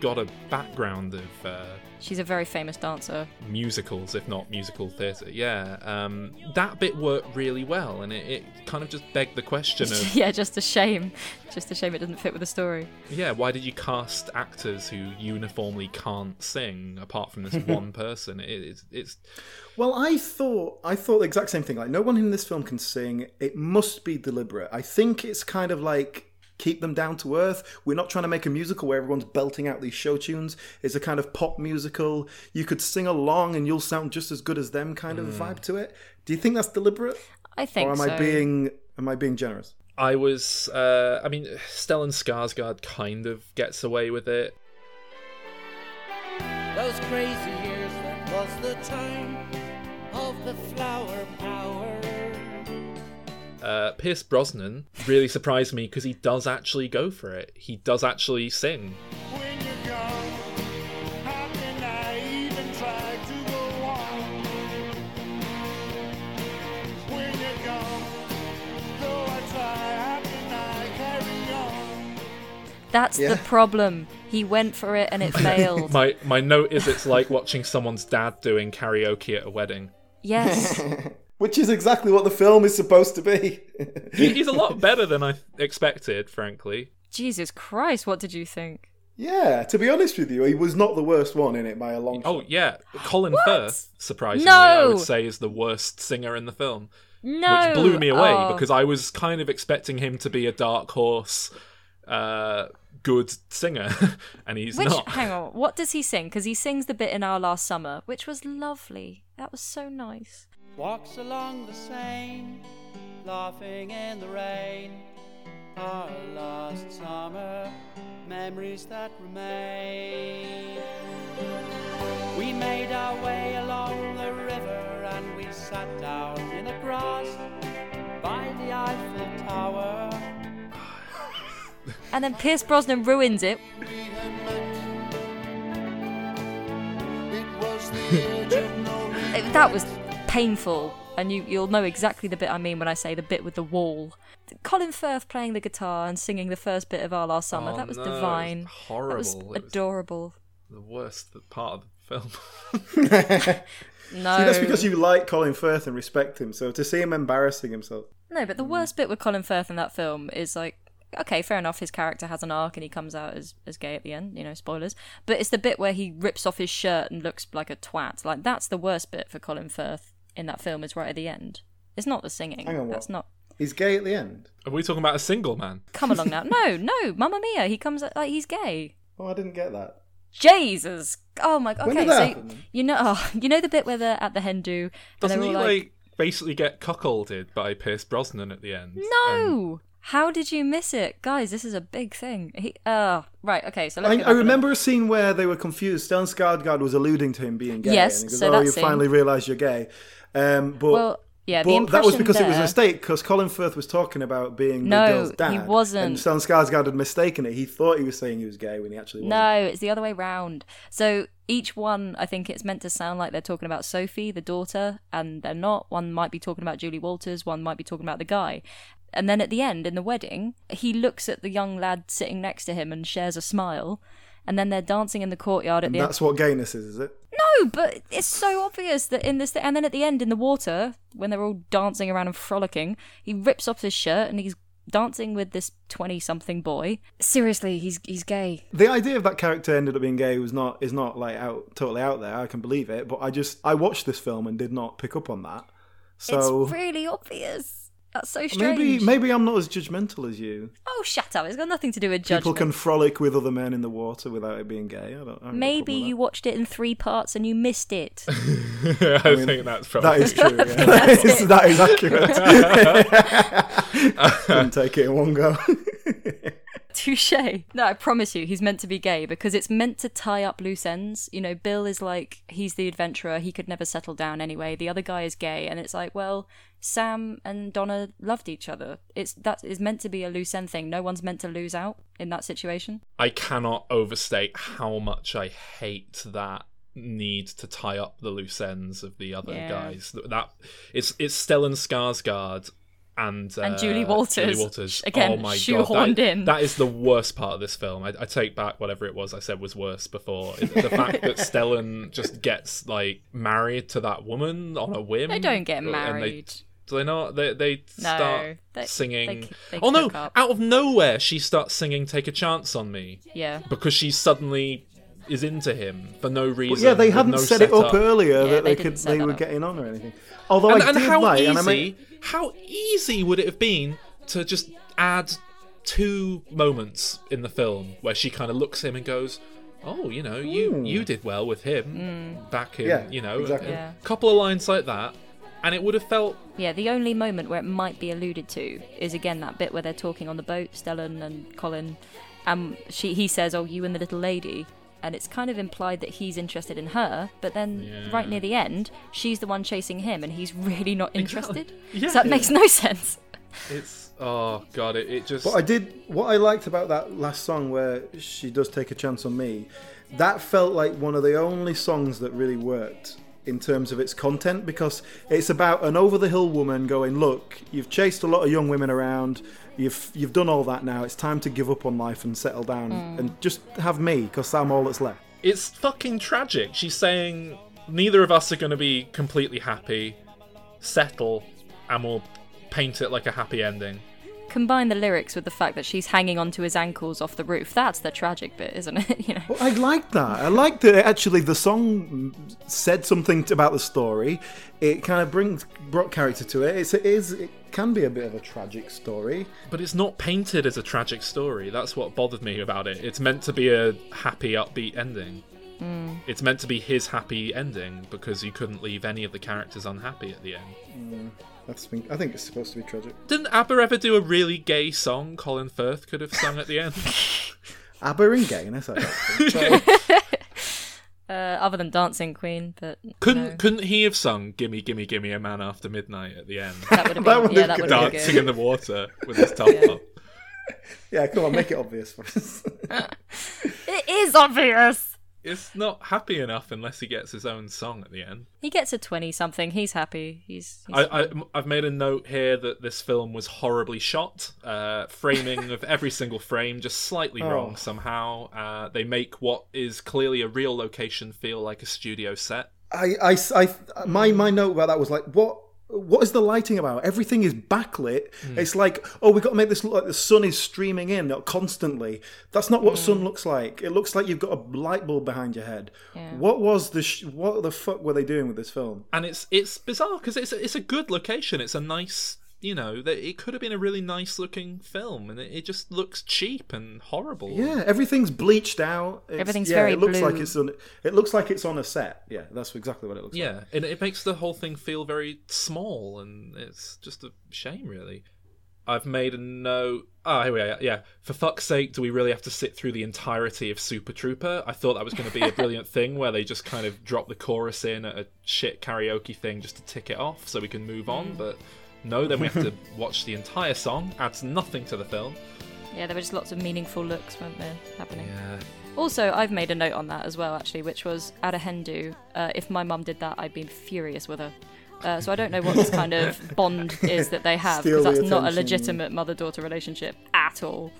got a background of uh, She's a very famous dancer. musicals, if not musical theatre. Yeah, um, that bit worked really well, and it, it kind of just begged the question of, yeah, just a shame. Just a shame it doesn't fit with the story. yeah, why did you cast actors who uniformly can't sing apart from this one person? It, it's, it's Well, I thought I thought the exact same thing. Like, no one in this film can sing. It must be deliberate. I think it's kind of like keep them down to earth. We're not trying to make a musical where everyone's belting out these show tunes. It's a kind of pop musical. You could sing along and you'll sound just as good as them. Kind of vibe to it. Do you think that's deliberate, I think or am so. I being am I being generous? I was, uh, I mean, Stellan Skarsgård kind of gets away with it. Those crazy years, that was the time of the flower power. Uh, Pierce Brosnan really surprised me because he does actually go for it. He does actually sing. When you're gone, how can I even try to go on? When you're gone, though I try, how can I carry on? That's Yeah. the problem. He went for it and it failed. My my note is it's like watching someone's dad doing karaoke at a wedding. yes. Which is exactly what the film is supposed to be. He's a lot better than I expected, frankly. Jesus Christ, what did you think? yeah, to be honest with you, he was not the worst one in it by a long shot. Oh yeah, Colin Firth, surprisingly, No! I would say is the worst singer in the film, No. which blew me away Oh. because I was kind of expecting him to be a dark horse, uh, good singer, and he's Which, not. hang on, what does he sing? Because he sings the bit in Our Last Summer, which was lovely. That was so nice. Walks along the Seine, laughing in the rain. Our last summer, memories that remain. We made our way along the river and we sat down in the grass by the Eiffel Tower. And then Pierce Brosnan ruins it. It was the edge of no That was painful. And you, you'll know exactly the bit I mean when I say the bit with the wall. Colin Firth playing the guitar and singing the first bit of Our Last Summer. Oh, that was no, it was divine. horrible. That was It was- adorable. the worst part of the film. No, See, that's because you like Colin Firth and respect him. So to see him embarrassing himself, no. But the worst bit with Colin Firth in that film is like, okay, fair enough. His character has an arc and he comes out as as gay at the end. You know, spoilers. But it's the bit where he rips off his shirt and looks like a twat. Like that's the worst bit for Colin Firth in that film. Is right at the end. It's not the singing. Hang on, what? That's not. he's gay at the end. Are we talking about a single man? Come along now. No, no, Mamma Mia. He comes out like he's gay. Oh, I didn't get that. Jesus. Oh my. Okay, When did that so happen? you know, oh, you know the bit where they're at the hen do and Doesn't they're he all like, like, basically get cuckolded by Pierce Brosnan at the end? And- no. How did you miss it, guys? This is a big thing. He, uh, right. Okay, so let's I, I remember a scene where they were confused. Stellan Skarsgård was alluding to him being gay. Yes, and he goes, so "Oh, that you scene- finally realise you're gay." Um, but Well, yeah, the but that was because it was a mistake. Because Colin Firth was talking about being No, the girl's he wasn't. And Stellan Skarsgård had mistaken it. He thought he was saying he was gay when he actually wasn't. No, it's the other way round. So each one, I think it's meant to sound like they're talking about Sophie, the daughter, and they're not. One might be talking about Julie Walters, one might be talking about the guy. And then at the end, in the wedding, he looks at the young lad sitting next to him and shares a smile. And then they're dancing in the courtyard at And the end. that's what gayness is, is it? No, but it's so obvious that in this, and then at the end in the water, when they're all dancing around and frolicking, he rips off his shirt and he's dancing with this twenty-something boy. Seriously, he's he's gay. The idea of that character ended up being gay was not is not like out totally out there. I can believe it, but I just I watched this film and did not pick up on that. So it's really obvious. That's so strange. maybe maybe I'm not as judgmental as you. Oh, shut up! It's got nothing to do with judgment. People can frolic with other men in the water without it being gay. I don't. I haven't Maybe problem with you watched it in three parts and you missed it. I, think that's probably That is true. Yeah. that, is, that is accurate. Couldn't take it in one go. Touche. No, I promise you, he's meant to be gay because it's meant to tie up loose ends. You know, Bill is like, he's the adventurer, he could never settle down anyway. The other guy is gay, and it's like, well, Sam and Donna loved each other. It's that is meant to be a loose end thing. No one's meant to lose out in that situation. I cannot overstate how much I hate that need to tie up the loose ends of the other Yeah. guys. That it's it's Stellan Skarsgård and uh, And Julie Walters. Julie Walters. Again, oh my shoehorned god, that, in. that is the worst part of this film. I, I take back whatever it was I said was worse before. The fact that Stellan just gets like married to that woman on a whim. They don't get and they- married. do they not? They they No, start they- singing. they- oh no! Out of nowhere, she starts singing "Take a Chance on Me" Yeah. because she suddenly is into him for no reason. But yeah, they hadn't no set it up earlier Yeah, that they they, could they were up. getting on or anything. Although And, I and did how like, easy, and I mean, how easy would it have been to just add two moments in the film where she kind of looks at him and goes, "Oh, you know, you hmm. you did well with him hmm. back in, Yeah, you know, exactly. a Yeah. couple of lines like that." And it would have felt Yeah, the only moment where it might be alluded to is again that bit where they're talking on the boat, Stellan and Colin, and she he says, "Oh, you and the little lady," and it's kind of implied that he's interested in her, but then Yeah. right near the end, she's the one chasing him, and he's really not interested. Yeah. So that makes no sense. it's oh god, it, it just But I did what I liked about that last song where she does take a chance on me. That felt like one of the only songs that really worked in terms of its content because it's about an over the hill woman going, "Look, you've chased a lot of young women around. You've you've done all that now. It's time to give up on life and settle down mm. and just have me because I'm all that's left." it's fucking tragic. She's saying neither of us are going to be completely happy. Settle, and we'll paint it like a happy ending. Combine the lyrics with the fact that she's hanging onto his ankles off the roof. That's the tragic bit, isn't it? You know. Well, I like that. I like that actually the song said something about the story. It kind of brings brought character to it. It's, it is it can be a bit of a tragic story. But it's not painted as a tragic story. That's what bothered me about it. It's meant to be a happy, upbeat ending. Mm. It's meant to be his happy ending because you couldn't leave any of the characters unhappy at the end. Mm. That's been, I think it's supposed to be tragic. Didn't ABBA ever do a really gay song Colin Firth could have sung at the end? ABBA and gayness. I don't think. Uh, other than Dancing Queen, but couldn't no. couldn't he have sung "Gimme, Gimme, Gimme a Man After Midnight" at the end, that would have been would yeah, that would have dancing in the water with his top up? yeah, come on, make it obvious for us. It is obvious. It's not happy enough unless he gets his own song at the end. He gets a twenty something. He's happy. He's. he's I, I, I've made a note here that this film was horribly shot. Uh, framing of every single frame just slightly wrong somehow. Uh, they make what is clearly a real location feel like a studio set. I, I, I, my, my note about that was like, what, what is the lighting about? Everything is backlit. Hmm. It's like, oh, we've got to make this look like the sun is streaming in constantly. That's not what sun hmm. looks like. It looks like you've got a light bulb behind your head. Yeah. What was the, sh- what the fuck were they doing with this film? and it's it's bizarre because it's it's a good location. It's a nice, you know, that it could have been a really nice looking film, and it, it just looks cheap and horrible. Yeah, everything's bleached out. It's, Everything's yeah, very It looks blue. like it's on. It looks like it's on a set. Yeah, that's exactly what it looks like. yeah, and it makes the whole thing feel very small, and it's just a shame, really. I've made a note. Oh, here we are. Yeah. For fuck's sake, do we really have to sit through the entirety of Super Trooper? I thought that was going to be a brilliant thing where they just kind of drop the chorus in at a shit karaoke thing just to tick it off so we can move on. Mm. But no, then we have to watch the entire song. Adds nothing to the film. yeah, there were just lots of meaningful looks, weren't there, happening? Yeah. Also, I've made a note on that as well, actually, which was at a hen do. Uh, if my mum did that, I'd be furious with her. Uh, so I don't know what this kind of bond is that they have because the that's not a legitimate mother-daughter relationship at all.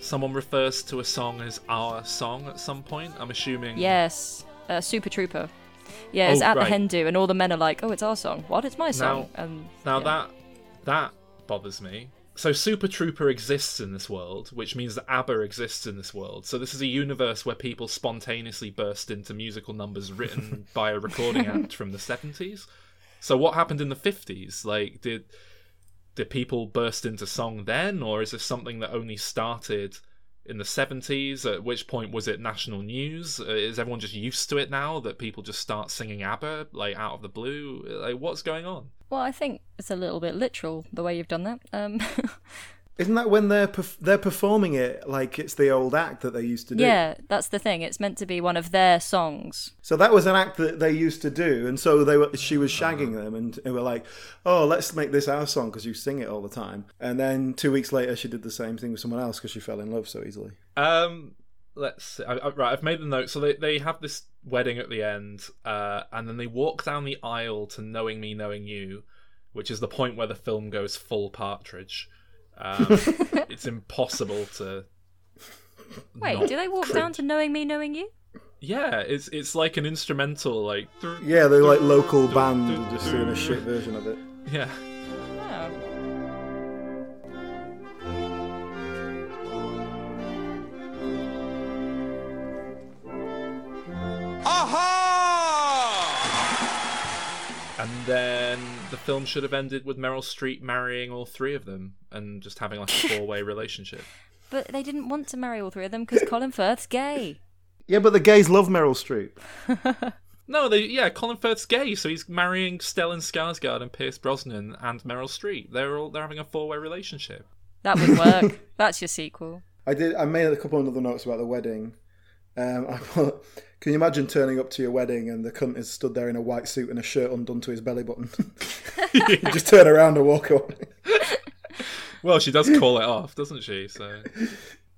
Someone refers to a song as our song at some point. I'm assuming. Yes, uh, Super Trooper. Yeah, it's Oh, at right. the hen do, and all the men are like, "Oh, it's our song. What? It's my song." Now- and Now yeah. that that bothers me. So Super Trooper exists in this world, which means that ABBA exists in this world. So this is a universe where people spontaneously burst into musical numbers written by a recording act from the 70s. So what happened in the 50s? Like did did people burst into song then or is this something that only started in the 70s? At which point was it national news? Uh, is everyone just used to it now that people just start singing ABBA like out of the blue? Like what's going on? Well, I think it's a little bit literal the way you've done that. Um, Isn't that when they're perf- they're performing it like it's the old act that they used to do? yeah, that's the thing. It's meant to be one of their songs. So that was an act that they used to do, and so they were. She was shagging them, and they were like, "Oh, let's make this our song because you sing it all the time." And then two weeks later, she did the same thing with someone else because she fell in love so easily. Um, let's see. I, I, right, I've made the note. So they they have this wedding at the end, uh, and then they walk down the aisle to "Knowing Me, Knowing You," which is the point where the film goes full partridge. Um, it's impossible to. Wait, do they walk cringe. down to knowing me, knowing you? Yeah, it's it's like an instrumental, like Yeah, they're like local band just doing a shit version of it. yeah. Oh. And then the film should have ended with Meryl Streep marrying all three of them and just having like a four way relationship. But they didn't want to marry all three of them because Colin Firth's gay. Yeah, but the gays love Meryl Streep. No, they yeah, Colin Firth's gay, so he's marrying Stellan Skarsgård and Pierce Brosnan and Meryl Streep. They're all they're having a four way relationship. That would work. That's your sequel. I did. I made a couple of other notes about the wedding. Um, I put, can you imagine turning up to your wedding and the cunt is stood there in a white suit and a shirt undone to his belly button? you just turn around and walk away. Well, she does call it off, doesn't she? So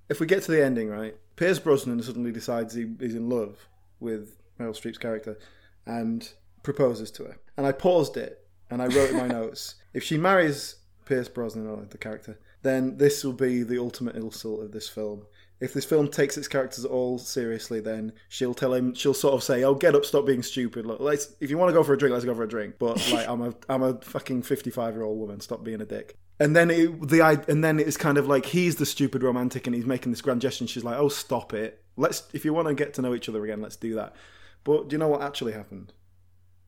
If we get to the ending, right, Pierce Brosnan suddenly decides he, he's in love with Meryl Streep's character and proposes to her. And I paused it and I wrote in my notes if she marries Pierce Brosnan, or the character, then this will be the ultimate insult of this film. If this film takes its characters at all seriously, then she'll tell him. She'll sort of say, "Oh, get up, stop being stupid. Look, let's. If you want to go for a drink, let's go for a drink. But like, I'm a, I'm a fucking 55 year old woman. Stop being a dick." And then it, the, i- and then it's kind of like he's the stupid romantic, and he's making this grand gesture. And she's like, "Oh, stop it. Let's. If you want to get to know each other again, let's do that." But do you know what actually happened?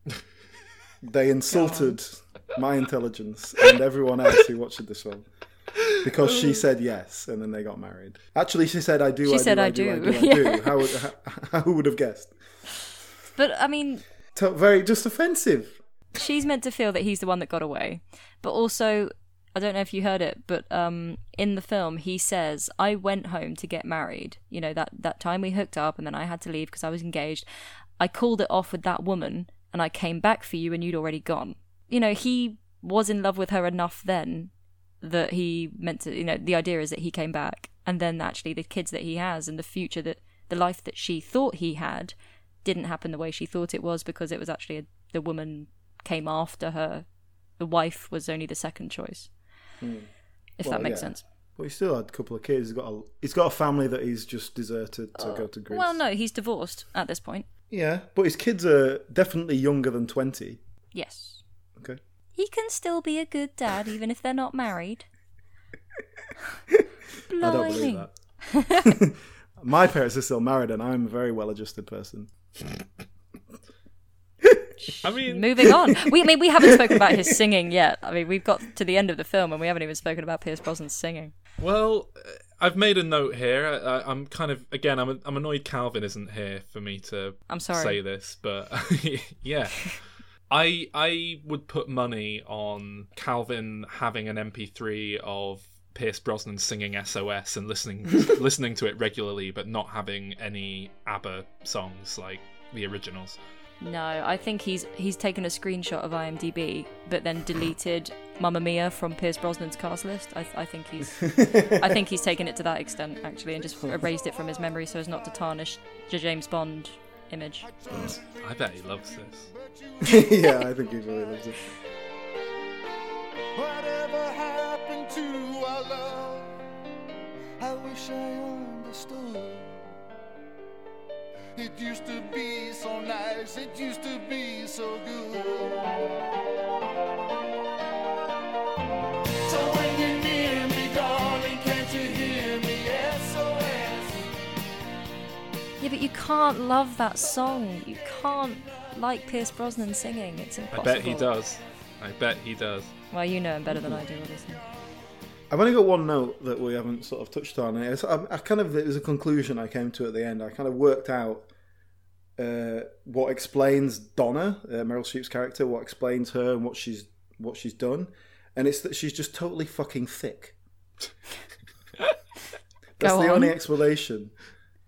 they insulted my intelligence and everyone else who watched this film because she said yes, and then they got married. Actually, she said, "I do." She I said, do, "I I do. I do." I do. How, would, how, who would have guessed? But I mean, To- very just offensive. she's meant to feel that he's the one that got away. But also, I don't know if you heard it, but um, in the film, he says, "I went home to get married. You know that that time we hooked up, and then I had to leave because I was engaged. I called it off with that woman, and I came back for you, and you'd already gone. You know, he was in love with her enough then that he meant to. You know, the idea is that he came back, and then actually the kids that he has and the future that." the life that she thought he had didn't happen the way she thought it was because it was actually a, the woman came after her. The wife was only the second choice. If Hmm. Well, that makes yeah. sense. But he still had a couple of kids. He's got a he's got a family that he's just deserted to go to Greece. Well, no, he's divorced at this point. Yeah, but his kids are definitely younger than twenty. Yes. Okay. He can still be a good dad even if they're not married. I don't believe that. My parents are still married, and I'm a very well-adjusted person. I mean, Moving on. We I mean we haven't spoken about his singing yet. I mean we've got to the end of the film and we haven't even spoken about Pierce Brosnan's singing. Well, uh, I've made a note here. I, I'm kind of again. I'm I'm annoyed Calvin isn't here for me to I'm sorry. say this, but yeah, I I would put money on Calvin having an MP3 of Pierce Brosnan singing SOS and listening listening to it regularly, but not having any ABBA songs like the originals. No, I think he's he's taken a screenshot of IMDb, but then deleted Mamma Mia from Pierce Brosnan's cast list. I, I think he's I think he's taken it to that extent actually, and just erased it from his memory so as not to tarnish the James Bond image. I bet he loves this. yeah, I think he really loves it. Whatever happened to our love? I wish I understood. It used to be so nice, it used to be so good. So when you're near me, darling, can't you hear me? SOS. Yeah, but you can't love that song. You can't like Pierce Brosnan singing. It's impossible. I bet he does. I bet he does. Well, you know him better than I do, obviously. I've only got one note that we haven't sort of touched on. It's, I, I kind of it was a conclusion I came to at the end. I kind of worked out uh, what explains Donna, uh, Meryl Streep's character, what explains her and what she's what she's done, and it's that she's just totally fucking thick. That's Go the on. only explanation.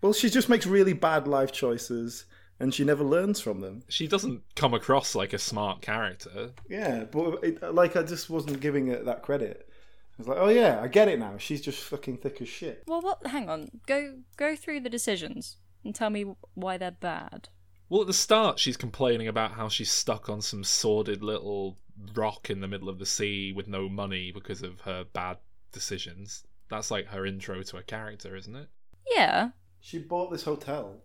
Well, she just makes really bad life choices, and she never learns from them. She doesn't come across like a smart character. Yeah, but it, like I just wasn't giving it that credit. I was like, oh yeah, I get it now. She's just fucking thick as shit. Well, what? Hang on. Go go through the decisions and tell me why they're bad. Well, at the start, she's complaining about how she's stuck on some sordid little rock in the middle of the sea with no money because of her bad decisions. That's like her intro to a character, isn't it? Yeah. She bought this hotel,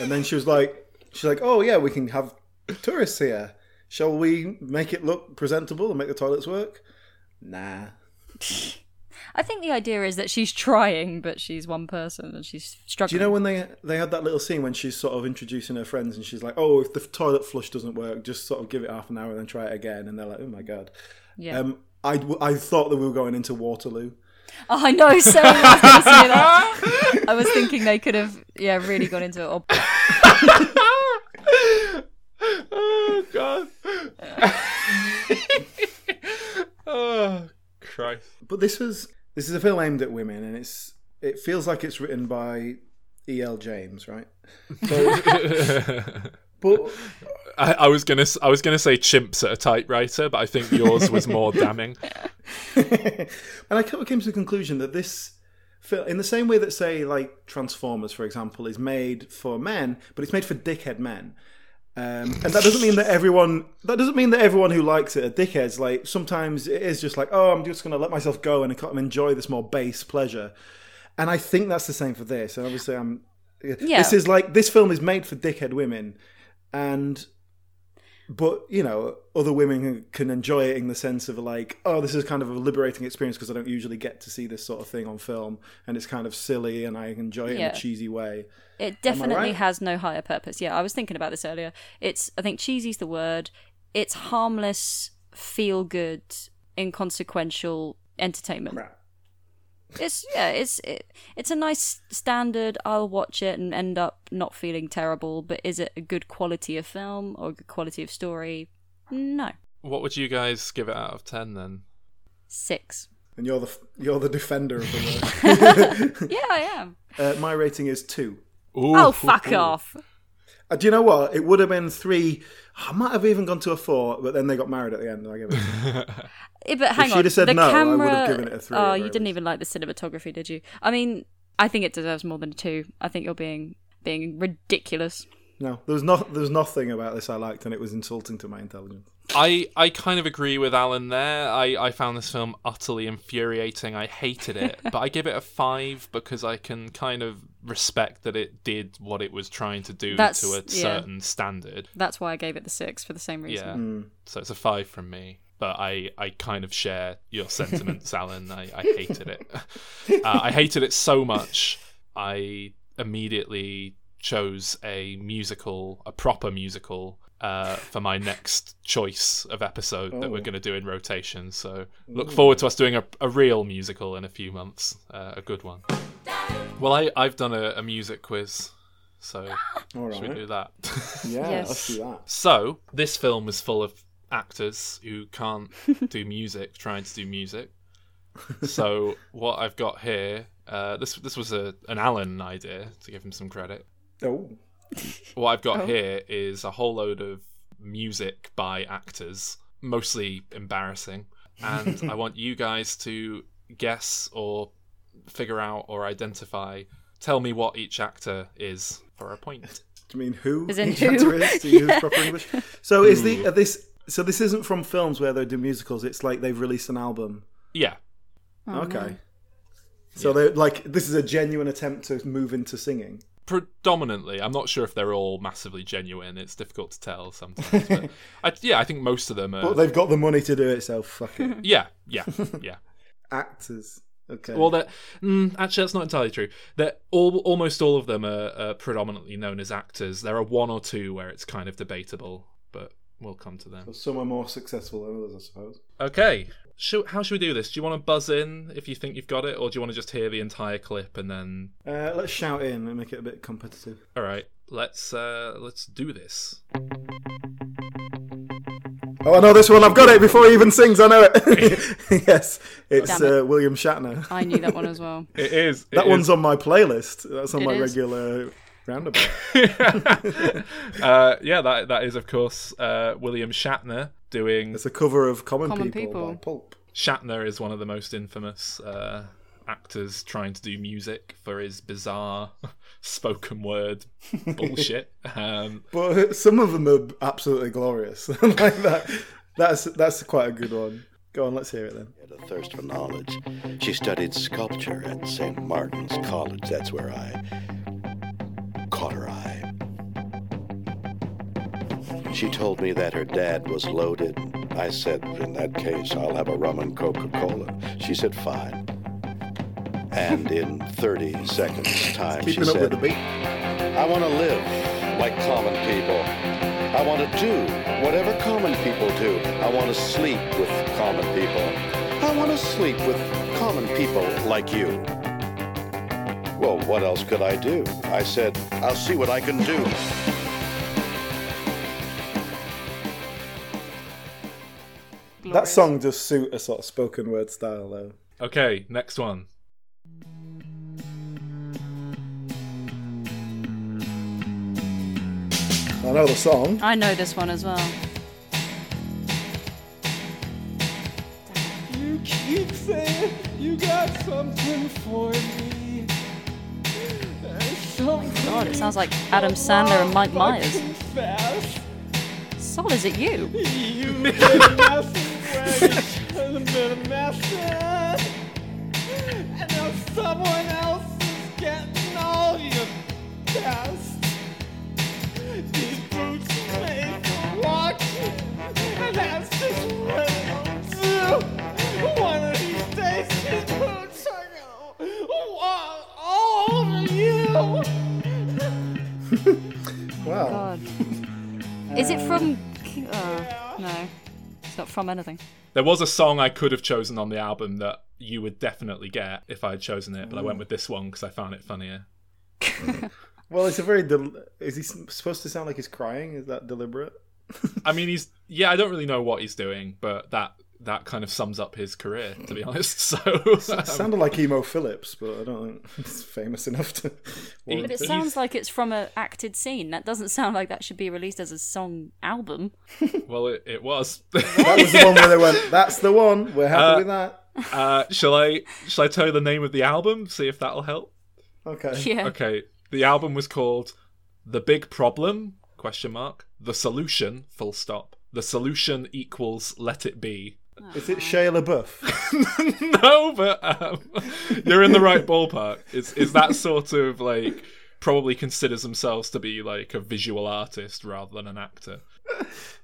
and then she was like, she's like, oh yeah, we can have tourists here. Shall we make it look presentable and make the toilets work? Nah. I think the idea is that she's trying, but she's one person and she's struggling. Do you know when they they had that little scene when she's sort of introducing her friends and she's like, "Oh, if the toilet flush doesn't work, just sort of give it half an hour and then try it again." And they're like, "Oh my god." Yeah. Um, I I thought that we were going into Waterloo. Oh, I know. So I was say that. I was thinking they could have, yeah, really gone into it. Or, oh God! oh Christ! But this was this is a film aimed at women, and it's it feels like it's written by E. L. James, right? But I, I was gonna s- I was gonna say chimps at a typewriter, but I think yours was more damning. and I came to the conclusion that this film, in the same way that say like Transformers, for example, is made for men, but it's made for dickhead men. Um, and that doesn't mean that everyone that doesn't mean that everyone who likes it are dickheads. Like sometimes it is just like, oh, I'm just going to let myself go and kind of enjoy this more base pleasure. And I think that's the same for this. And obviously, I'm. Yeah. This is like this film is made for dickhead women, and but you know other women can enjoy it in the sense of like oh this is kind of a liberating experience because i don't usually get to see this sort of thing on film and it's kind of silly and i enjoy it in a cheesy way it definitely right? has no higher purpose. Yeah, I was thinking about this earlier. It's, I think cheesy's the word. It's harmless, feel good, inconsequential entertainment. crap It's yeah, it's it, it's a nice standard. I'll watch it and end up not feeling terrible. But is it a good quality of film or a good quality of story? No, What would you guys give it out of ten then? six. and you're the you're the defender of the word Yeah, I am. uh, my rating is two Ooh, Oh, fuck off. uh, do you know what it would have been three i might have even gone to a four but then they got married at the end and i gave it Eh, but hang she'd on, have said the no, I would camera. have given it a three Oh, you didn't least. even like the cinematography, did you? I mean, I think it deserves more than a two. I think you're being being ridiculous. No, there was not. There was nothing about this I liked, and it was insulting to my intelligence. I, I kind of agree with Alan there. I, I found this film utterly infuriating. I hated it, but I give it a five because I can kind of respect that it did what it was trying to do That's- to a yeah. certain standard. That's why I gave it the six for the same reason. Yeah. So it's a five from me. But I, I kind of share your sentiments, Alan. I, I hated it. Uh, I hated it so much. I immediately chose a musical, a proper musical, uh, for my next choice of episode that we're Oh. going to do in rotation. So look forward to us doing a, a real musical in a few months, uh, a good one. Well, I, I've done a, a music quiz, so All should we do that? Yeah, Yes. let's do that. So, this film is full of actors who can't do music trying to do music. So, what I've got here, uh, this this was a an Alan idea to give him some credit. Oh, What I've got Oh. here is a whole load of music by actors, mostly embarrassing, and I want you guys to guess or figure out or identify. Tell me what each actor is for a point. do you mean who? Is As in each who? actor is to use proper English. So is the uh, this? So this isn't from films where they do musicals. It's like they've released an album. Yeah, Oh, okay. So they're like this is a genuine attempt to move into singing. predominantly i'm not sure if they're all massively genuine it's difficult to tell sometimes but I, yeah i think most of them are But they've got the money to do it, so fuck it. yeah yeah yeah Actors. Okay. well that mm, actually that's not entirely true that all almost all of them are, are predominantly known as actors there are one or two where it's kind of debatable but we'll come to them some are more successful than others, I suppose. okay should, how should we do this do you want to buzz in if you think you've got it or do you want to just hear the entire clip and then Uh, let's shout in and make it a bit competitive. all right let's uh let's do this Oh, I know this one. I've got it before he even sings. I know it. yes, it's it. uh, William Shatner. I knew that one as well. it is That it one's on my playlist. That's on It my is. regular roundabout. uh, yeah, that that is of course uh, William Shatner doing. It's a cover of Common, Common People, People. by Pulp. Shatner is one of the most infamous uh, actors trying to do music for his bizarre spoken word bullshit. Um, But some of them are absolutely glorious. like that. That's that's quite a good one. Go on, let's hear it then. had a thirst for knowledge. She studied sculpture at St. Martin's College. That's where I caught her eye. She told me that her dad was loaded. I said, in that case, I'll have a rum and Coca Cola. She said, fine. And in 30 seconds' time, she Keeping up with said, the beat. I want to live like common people. I want to do whatever common people do. I want to sleep with common people. I want to sleep with common people like you. Well, what else could I do? I said, I'll see what I can do. That song does suit a sort of spoken word style, though. okay, next one. I know the song. I know this one as well. You keep saying you got something for me. Oh my god, it sounds like Adam Sandler and Mike Myers. Sol, is it you? over you. Wow. God. Is it um, from. Oh, no. It's not from anything. There was a song I could have chosen on the album that you would definitely get if I had chosen it, but I went with this one because I found it funnier. Well, it's a very. Del- is he supposed to sound like he's crying? Is that deliberate? I mean, he's yeah, I don't really know what he's doing, but that that kind of sums up his career, to be honest. So It sounded like Emo Philips, but I don't think he's famous enough to. But it He's- sounds like it's from a acted scene. That doesn't sound like that should be released as a song album. well, it, it was. That was the one where they went. That's the one. We're happy Uh, with that. uh, shall I shall I tell you the name of the album? See if that'll help. Okay. Yeah. Okay, the album was called "The Big Problem?" Question mark. The solution. Full stop. The solution equals "Let It Be." Is it Shia LaBeouf? no, but um, you're in the right ballpark. Is is that sort of like probably considers themselves to be like a visual artist rather than an actor?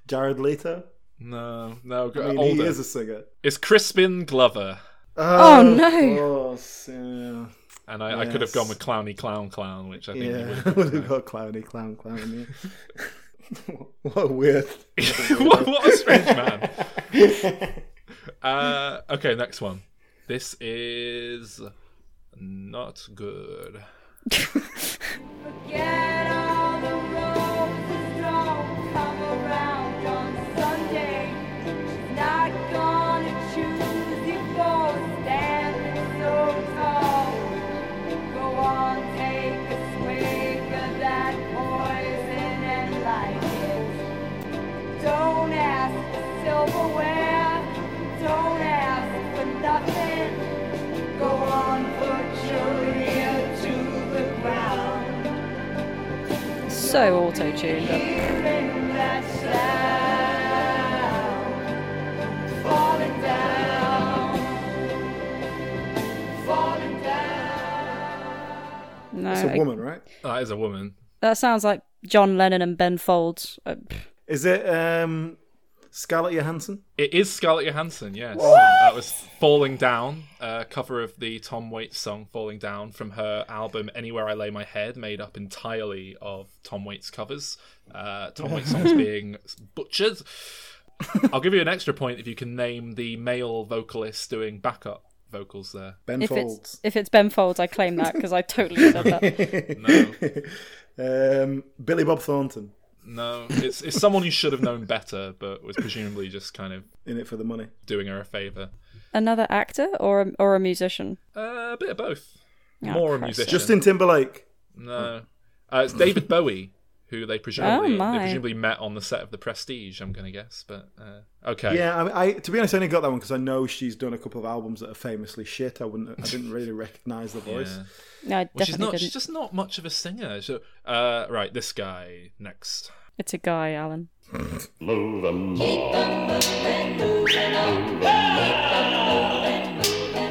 Jared Leto? No, no, I mean, older. he is a singer. It's Crispin Glover, Oh, no. Of course, yeah. and I, I could have gone with Clowny Clown Clown, which I think Yeah, would would have. have got clowny, clown, clown. Yeah. what a weird. what, what a strange man. Uh, okay, next one. This is not good. So auto tuned. Hearing falling down, falling down. No, It's a woman, right? That is a woman. that sounds like John Lennon and Ben Folds. Uh, Is it um, Scarlett Johansson? It is Scarlett Johansson, yes. That was Falling Down, uh, cover of the Tom Waits song Falling Down from her album Anywhere I Lay My Head, made up entirely of Tom Waits covers. Uh, Tom Waits songs being butchered. I'll give you an extra point if you can name the male vocalist doing backup vocals there. Ben if Folds. it's if it's Ben Folds, I claim that because I totally said that. No, um, Billy Bob Thornton no. It's, it's someone you should have known better, but was presumably just kind of in it for the money. doing her a favour. Another actor or a, or a musician? Uh, a bit of both. Oh, More a musician. Justin Timberlake. No, uh, it's David Bowie, who they presumably Oh, they presumably met on the set of The Prestige. I'm going to guess, but uh, okay. Yeah, I, mean, I to be honest, I only got that one because I know she's done a couple of albums that are famously shit. I wouldn't, I didn't really recognize the voice. Yeah. No, I Well, she's definitely not. didn't. She's just not much of a singer. So, uh, right, this guy next. It's a guy, Alan.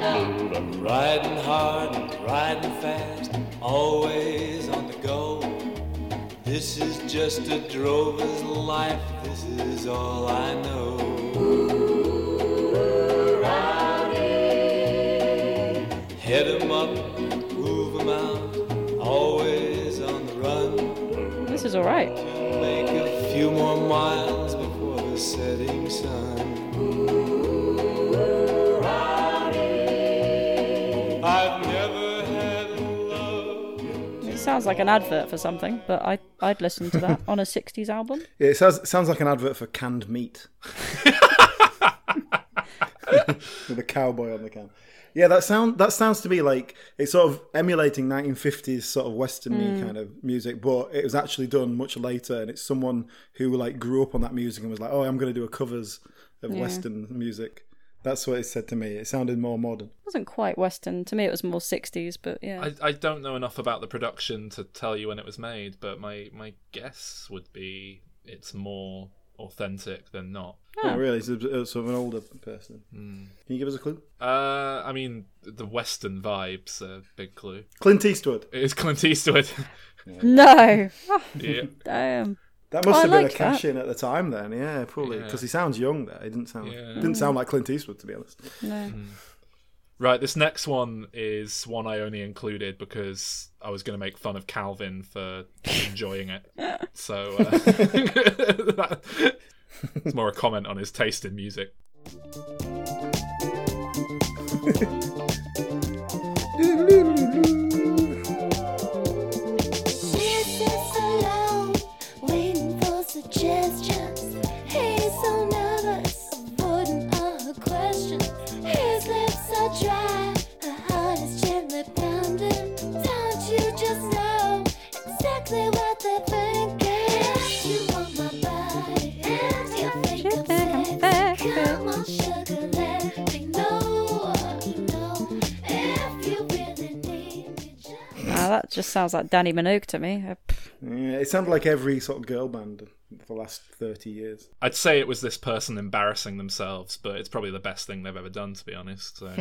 Riding hard and riding fast, always on the go. This is just a drover's life, this is all I know. Head Head 'em up, move 'em out, always on the run. This is all right. Make a few more miles before the setting sun. Sounds like an advert for something, but I I'd listen to that on a '60s album. Yeah, it sounds, it sounds like an advert for canned meat. With a cowboy on the can. Yeah, that sound that sounds to me like it's sort of emulating 1950s sort of western hmm. kind of music, but it was actually done much later, and it's someone who like grew up on that music and was like, "Oh, I'm going to do a covers of western music." That's what it said to me. It sounded more modern. It wasn't quite Western to me. It was more '60s, but yeah. I, I don't know enough about the production to tell you when it was made, but my my guess would be it's more authentic than not. Oh, really? It's, sort of an older person. Can you give us a clue? Uh, I mean, the Western vibes a big clue. Clint Eastwood. It is Clint Eastwood. No, Oh, yeah. damn. That must I have been a cash that. in at the time then, yeah, probably Yeah. because he sounds young there. He didn't sound Yeah. didn't sound like Clint Eastwood to be honest. No. Right, this next one is one I only included because I was going to make fun of Calvin for enjoying it. So uh, that- it's more a comment on his taste in music. that just sounds like Dannii Minogue to me. Yeah, it sounded like every sort of girl band for the last 30 years. I'd say it was this person embarrassing themselves, but it's probably the best thing they've ever done, to be honest. So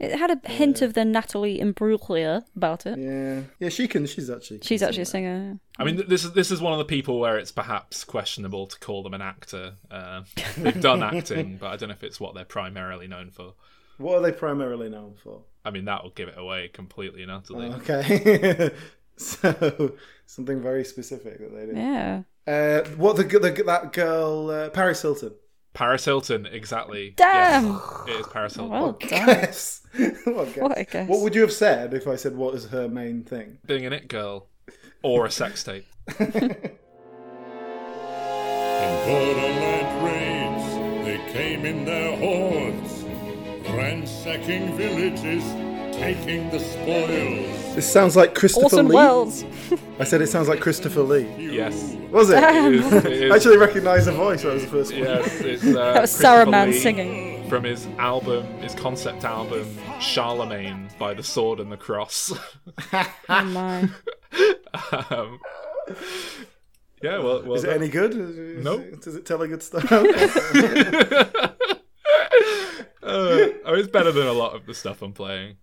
It had a hint of the Natalie Imbruglia about it. Yeah. Yeah, she can. She's actually. She's actually a singer. I mean, this is this is one of the people where it's perhaps questionable to call them an actor. Uh, they've done acting, but I don't know if it's what they're primarily known for. What are they primarily known for? I mean, that will give it away completely and utterly. Okay. so, something very specific that they did. Yeah. Uh, what the, the that girl, uh, Paris Hilton. Paris Hilton, exactly. Damn. Yes, it is Paris Hilton. Well done. Yes. what, guess. What a guess. What would you have said if I said what is her main thing? Being an it girl or a sex tape. In borderland raids, they came in their hordes, ransacking villages, taking the spoils. This sounds like Christopher Orson Lee. Welles. I said it sounds like Christopher Lee. Yes. Was it? It is, it is, I actually recognised the voice. That was the first one. yes, it's, uh, That was Sarah Christopher Lee singing. From his album, his concept album, Charlemagne by the Sword and the Cross. Oh my. um, yeah, well, well Is it done. any good? Is- Nope. Does it tell a good story? It's better than a lot of the stuff I'm playing.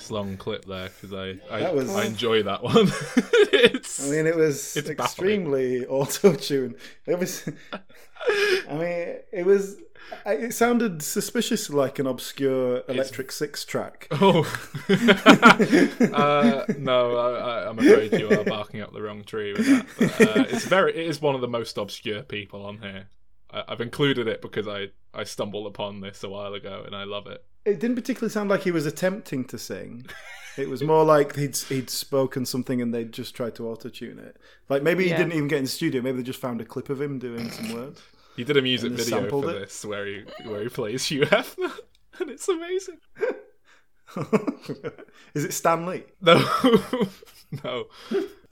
Nice long clip there because I I, was- I enjoy that one. it's I mean, it was It's extremely auto tune. It was. I mean, it was. It sounded suspiciously like an obscure Electric Six track. oh uh, no, I, I, I'm afraid you are barking up the wrong tree with that. But, uh, it's very it is one of the most obscure people on here. I, I've included it because I I stumbled upon this a while ago and I love it. It didn't particularly sound like he was attempting to sing. It was more like he'd he'd spoken something and they'd just tried to auto tune it. Like maybe he Yeah. didn't even get in the studio. Maybe they just found a clip of him doing some words. He did a music And video for it? this where he where he plays Hugh Hefner, and it's amazing. Is it Stan Lee? No, no.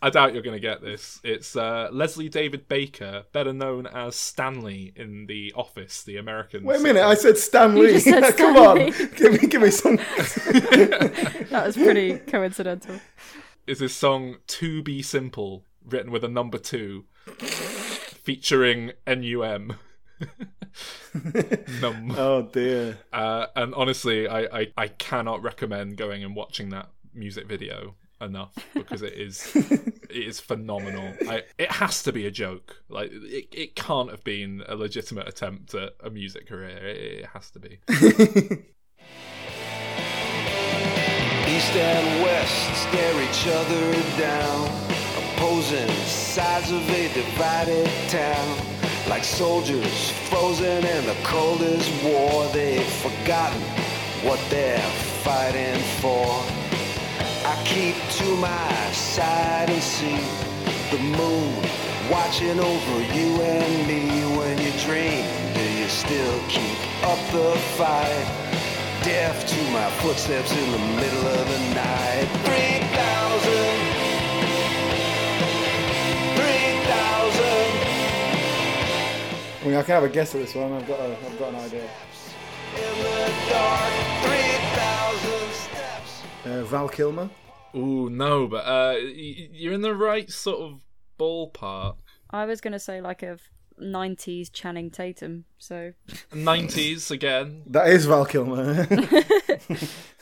I doubt you're going to get this. It's uh, Leslie David Baker, better known as Stanley in The Office, the American. Wait a minute! I said Stan Lee. just said Come on, give me give me some. That was pretty coincidental. Is this song "To Be Simple," written with a number two, featuring NUM. Num. Oh dear. Uh, and honestly, I, I, I cannot recommend going and watching that music video enough because it is it is phenomenal. I, it has to be a joke. Like it, it can't have been a legitimate attempt at a music career. It, it has to be. East and west stare each other down, opposing sides of a divided town. Like soldiers frozen in the coldest war, they've forgotten what they're fighting for. I keep to my side and see the moon watching over you and me when you dream. Do you still keep up the fight? Deaf to my footsteps in the middle of the night. 3,000. 3,000. I mean, I can have a guess at this one. I've got a, I've got an idea. Uh, Val Kilmer. Ooh no, but uh, you're in the right sort of ballpark. I was gonna say like a '90s Channing Tatum. So 90s again. That is Val Kilmer.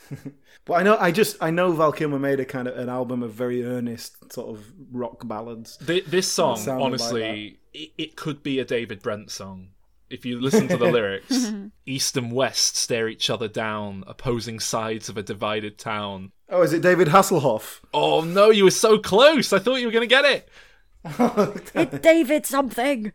but I know, I just, I know Val Kilmer made a kind of an album of very earnest sort of rock ballads. Th- This song, sounded like honestly, it, it could be a David Brent song. If you listen to the lyrics, East and West stare each other down, opposing sides of a divided town. Oh, is it David Hasselhoff? Oh no, you were so close! I thought you were going to get it. it's David something.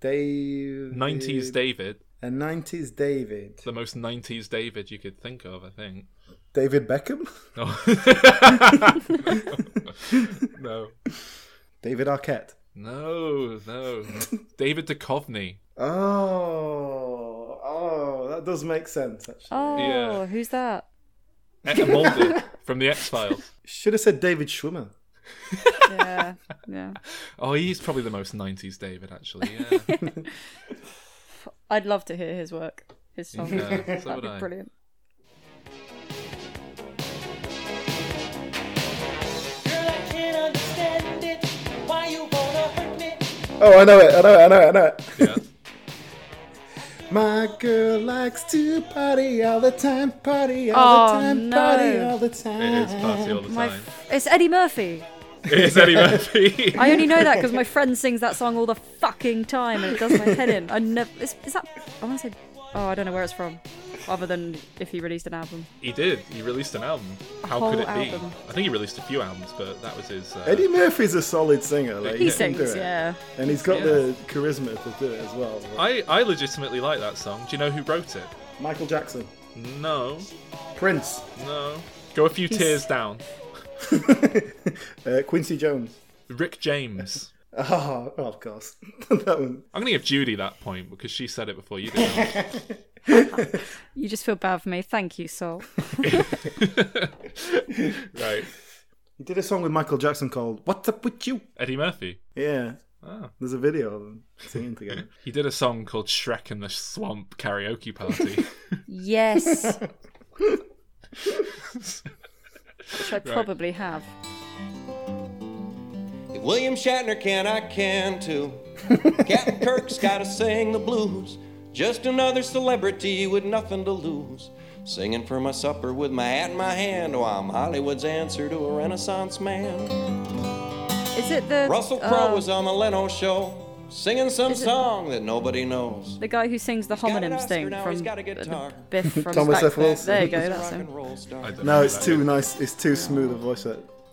Dave. 90s David, A 90s David. the most 90s David you could think of, I think. David Beckham? No. no. David Arquette. No, no. David Duchovny. Oh, oh, that does make sense, actually. Oh, Yeah. who's that? Etta Mulder from The X Files. Should have said David Schwimmer. Yeah, yeah. Oh, he's probably the most 90s David, actually. Yeah. I'd love to hear his work, his songs. Yeah, so That'd would be I. brilliant. Oh, I know it, I know it, I know it, I know it. yeah. My girl likes to party all the time, party all the Oh, time, no. party all the time. It is party all the My, time. f- it's Eddie Murphy. It's Eddie Murphy. I only know that because my friend sings that song all the fucking time, and it does my head in. I never. Is, is that? I want to say. Oh, I don't know where it's from, other than if he released an album. he did. He released an album. How could it be? I think he released a few albums, but that was his. Uh, Eddie Murphy's a solid singer. Like, He can do sings, yeah. And he's got Yeah. the charisma to do it as well. I, I legitimately like that song. Do you know who wrote it? Michael Jackson. No, Prince. no. Go a few He's- tiers down. uh, Quincy Jones. Rick James. Oh, oh, of course. that one. I'm gonna give Judy that point because she said it before you did. You just feel bad for me. Thank you, Sol. right, He did a song with Michael Jackson called "What's Up with You." Eddie Murphy. Yeah, Oh. there's a video of them singing together. He did a song called Shrek in the Swamp Karaoke Party. Yes. Which I probably have. If William Shatner can, I can too. Captain Kirk's gotta sing the blues. Just another celebrity with nothing to lose. Singing for my supper with my hat in my hand. Oh, I'm Hollywood's answer to a Renaissance man. Is it the Russell Crowe uh, was on the Leno show, singing some song that nobody knows. the guy who sings the homonyms thing now, from he's got a the- guitar. the Biff from Thomas Back F. Then. Wilson. There you go. That's him. and roll star. I don't No, it's too nice. It's too smooth a voice.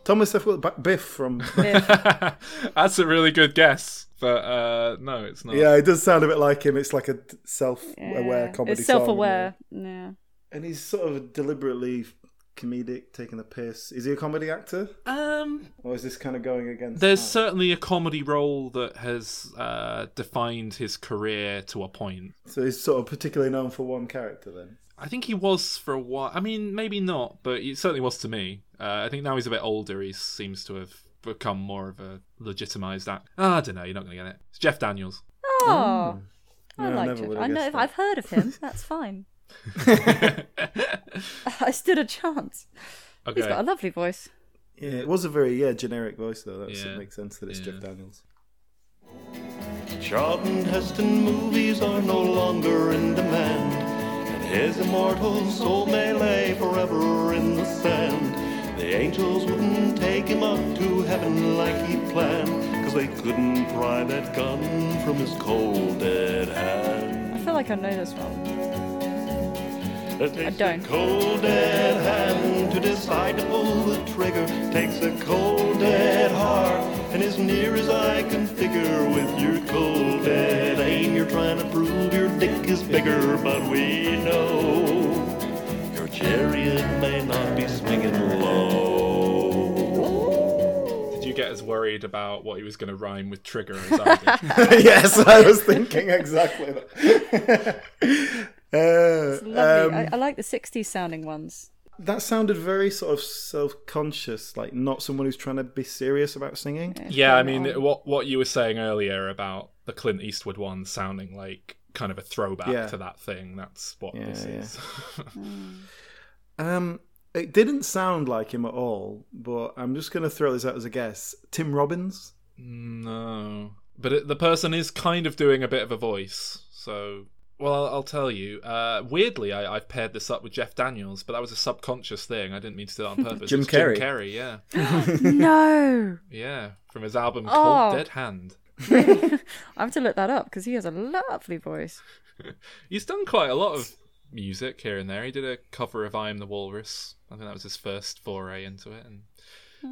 Thomas F. Will- Biff from. Biff. That's a really good guess, but uh, no, it's not. Yeah, it does sound a bit like him. It's like a self-aware Yeah. comedy It's self-aware. Yeah. and he's sort of deliberately comedic, taking the piss. Is he a comedy actor, Um, or is this kind of going against? there's that? certainly a comedy role that has uh, defined his career to a point. so he's sort of particularly known for one character then. I think he was for a while. I mean, maybe not, but he certainly was to me. Uh, I think now he's a bit older. He seems to have become more of a legitimized act. Ah, I don't know. You're not going to get it. It's Jeff Daniels. Oh, I No, I like never it. would've I know. guessed that. I've heard of him. That's fine. I stood a chance. He's got a lovely voice. Yeah, it was a very yeah generic voice though. That's, Yeah. It makes sense that it's Yeah. Jeff Daniels. Charlton Heston movies are no longer in demand, and his immortal soul may lay forever in the sand. The angels wouldn't take him up to heaven like he planned, cause they couldn't pry that gun from his cold dead hand. I feel like I know this one. It takes don't. a cold dead hand to decide to pull the trigger. Takes a cold dead heart, and as near as I can figure, with your cold dead aim, you're trying to prove your dick is bigger. But we know chariot may not be swinging low. Did you get as worried about what he was going to rhyme with trigger as I did? yes, I was thinking exactly that. Uh, It's lovely. um, I, I like the 60s sounding ones. that sounded very sort of self-conscious, like not someone who's trying to be serious about singing. yeah, I mean, what what you were saying earlier about the Clint Eastwood one sounding like kind of a throwback Yeah. to that thing. That's what Yeah, this yeah. is. Um, it didn't sound like him at all, but I'm just going to throw this out as a guess. Tim Robbins. no. but it, the person is kind of doing a bit of a voice. So, well, I'll, I'll tell you. Uh, weirdly, I, I've paired this up with Jeff Daniels, but that was a subconscious thing. I didn't mean to do that on purpose. Jim It's Carrey. Jim Carrey, yeah, no. yeah, from his album Oh. Cold Dead Hand. I have to look that up because he has a lovely voice. He's done quite a lot of music here and there. He did a cover of "I Am the Walrus." I think that was his first foray into it, and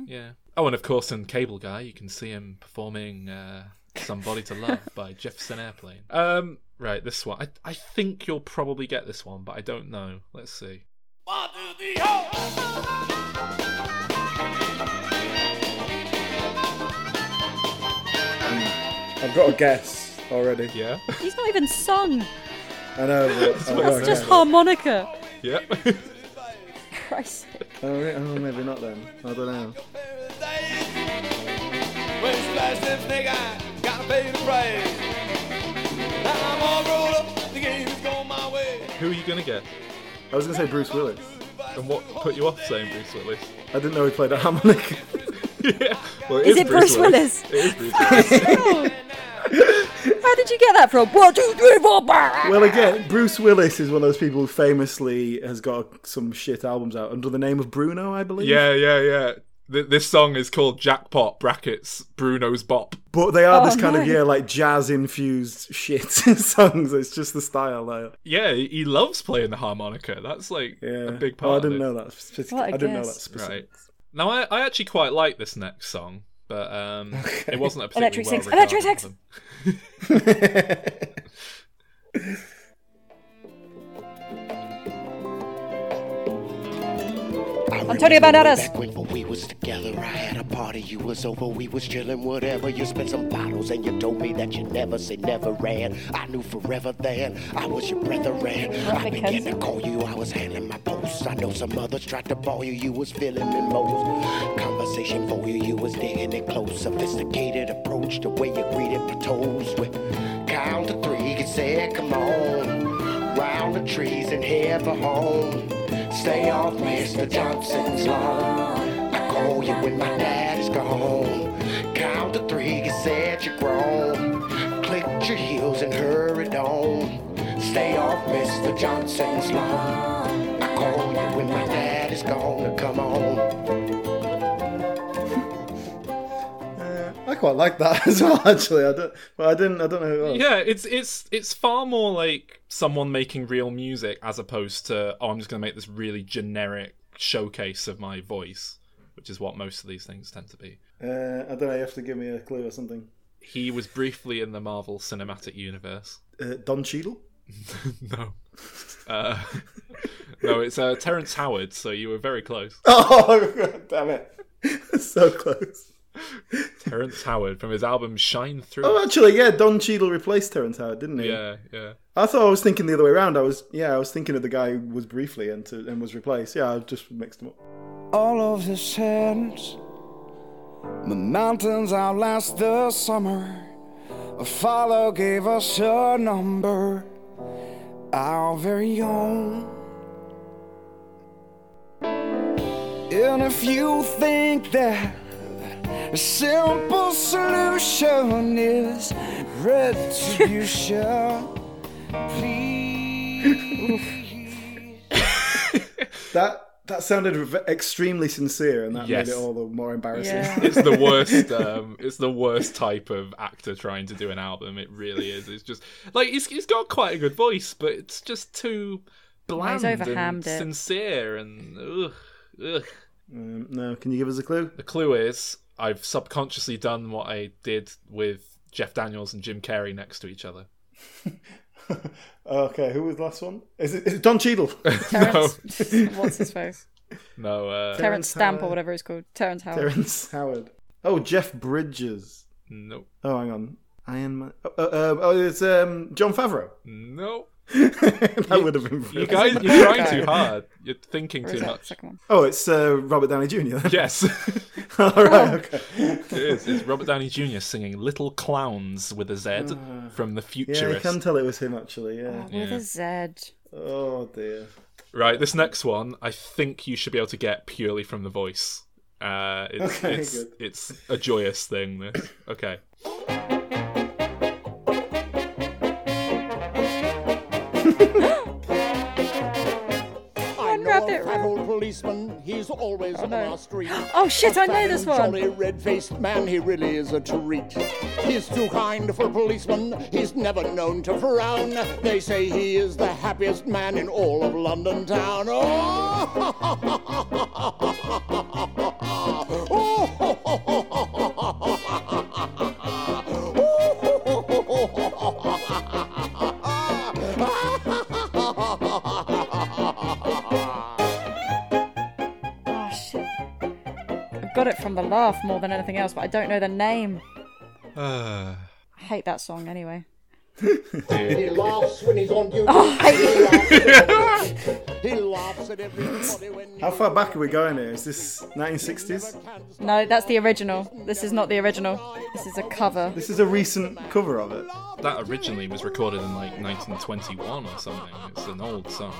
yeah. Oh, and of course, in Cable Guy, you can see him performing uh, "Somebody to Love" by Jefferson Airplane. Um, right, this one. I I think you'll probably get this one, but I don't know. Let's see. One, two, three, ho! I've got a guess already. Yeah, He's not even sung. I know. But I've got That's just harmonica. yeah. Christ. Oh, re- oh, maybe not then. I don't know. When you splash them snake eye, gotta pay the price. Now I'm all grown up, the game is going my way. Who are you gonna get? I was gonna say Bruce Willis. And what put you off saying Bruce Willis? I didn't know he played a harmonica. yeah. Well, Is it Bruce Willis? It is Bruce Willis. How did you get that from? One, two, three, four, five. well, again, Bruce Willis is one of those people who famously has got some shit albums out under the name of Bruno, I believe. yeah, yeah, yeah. Th- this song is called Jackpot brackets Bruno's Bop. But they are Oh, this kind of yeah, like jazz infused shit songs. It's just the style though. Yeah, he he loves playing the harmonica. That's like Yeah. a big Oh, part. I didn't it. know that. Specific- What a I didn't know that specific. Right. Now, I, I actually quite like this next song, but um, it wasn't a particularly Electric Six. well Electric regarded Six. Antonio Banderas. Back when we was together, I had a party, you was over, we was chilling, whatever. You spent some bottles and you told me that you never say never ran. I knew forever then I was your brethren. I began to call you, I was handling my posts. I know some others tried to ball you, you was feeling me most. Conversation for you, you was digging it close. Sophisticated approach, the way you greeted my toes. With count to three, you said, come on. Round the trees and head for home. Stay off Mr. Johnson's lawn. I call you when my dad is gone. Count to three, you said you're grown. Clicked your heels and hurried on. Stay off Mr. Johnson's lawn. I call you when my dad is gone. Come on. Quite like that as well. Actually, I don't. But I didn't. I don't know who. Yeah, it's it's it's far more like someone making real music as opposed to oh, I'm just going to make this really generic showcase of my voice, which is what most of these things tend to be. Uh, I don't know. You have to give me a clue or something. He was briefly in the Marvel Cinematic Universe. Uh, Don Cheadle. no. Uh, no, it's uh, Terrence Howard, so you were very close. Oh, damn it! so close. Terrence Howard from his album Shine Through. Oh, actually, yeah, Don Cheadle replaced Terrence Howard, didn't he? yeah, yeah. I thought I was thinking the other way around. I was, yeah, I was thinking of the guy who was briefly and, to, and was replaced. Yeah, I just mixed them up. all of the sands. The mountains outlast the summer. A father gave us a number, our very own. And if you think that a simple solution is retribution, please. That that sounded extremely sincere, and that Yes. made it all the more embarrassing. Yeah. It's the worst. Um, it's the worst type of actor trying to do an album. It really is. It's just like he's he's got quite a good voice, but it's just too bland and it. sincere and ugh, ugh. Um, no, can you give us a clue? The clue is I've subconsciously done what I did with Jeff Daniels and Jim Carrey next to each other. okay, who was the last one? Is it, is it Don Cheadle? Terrence. What's his face? No, uh, Terrence Stamp or whatever it's called. Terrence Howard. Terrence Howard. Oh, Jeff Bridges. no, Oh, hang on. Iron Man. Oh, uh, uh, oh it's um, Jon Favreau. no. that would have been. You guys, you're trying too hard. You're thinking too is much. Oh, it's uh, Robert Downey Jr. then? Yes, All right. Okay. it is. It's Robert Downey Jr. singing "Little Clowns" with a Z from the Yeah, you can tell it was him actually. Yeah. With a Z. Oh dear. Right, this next one, I think you should be able to get purely from the voice. Uh, it's, Okay, it's, good. it's a joyous thing. This. Okay. I know Rabbit fat old policeman, he's always on our street. Oh, shit, I know this one. Jolly red-faced man, he really is a treat. He's too kind for a policeman, he's never known to frown. They say he is the happiest man in all of London town. Oh got it from the laugh more than anything else, but I don't know the name. Uh, I hate that song anyway. He laughs when he's on duty. Oh, I hate He laughs at everybody when How far back are we going here? Is this 1960s? No, that's the original. This is not the original. This is a cover. This is a recent cover of it. that originally was recorded in like 1921 or something. It's an old song.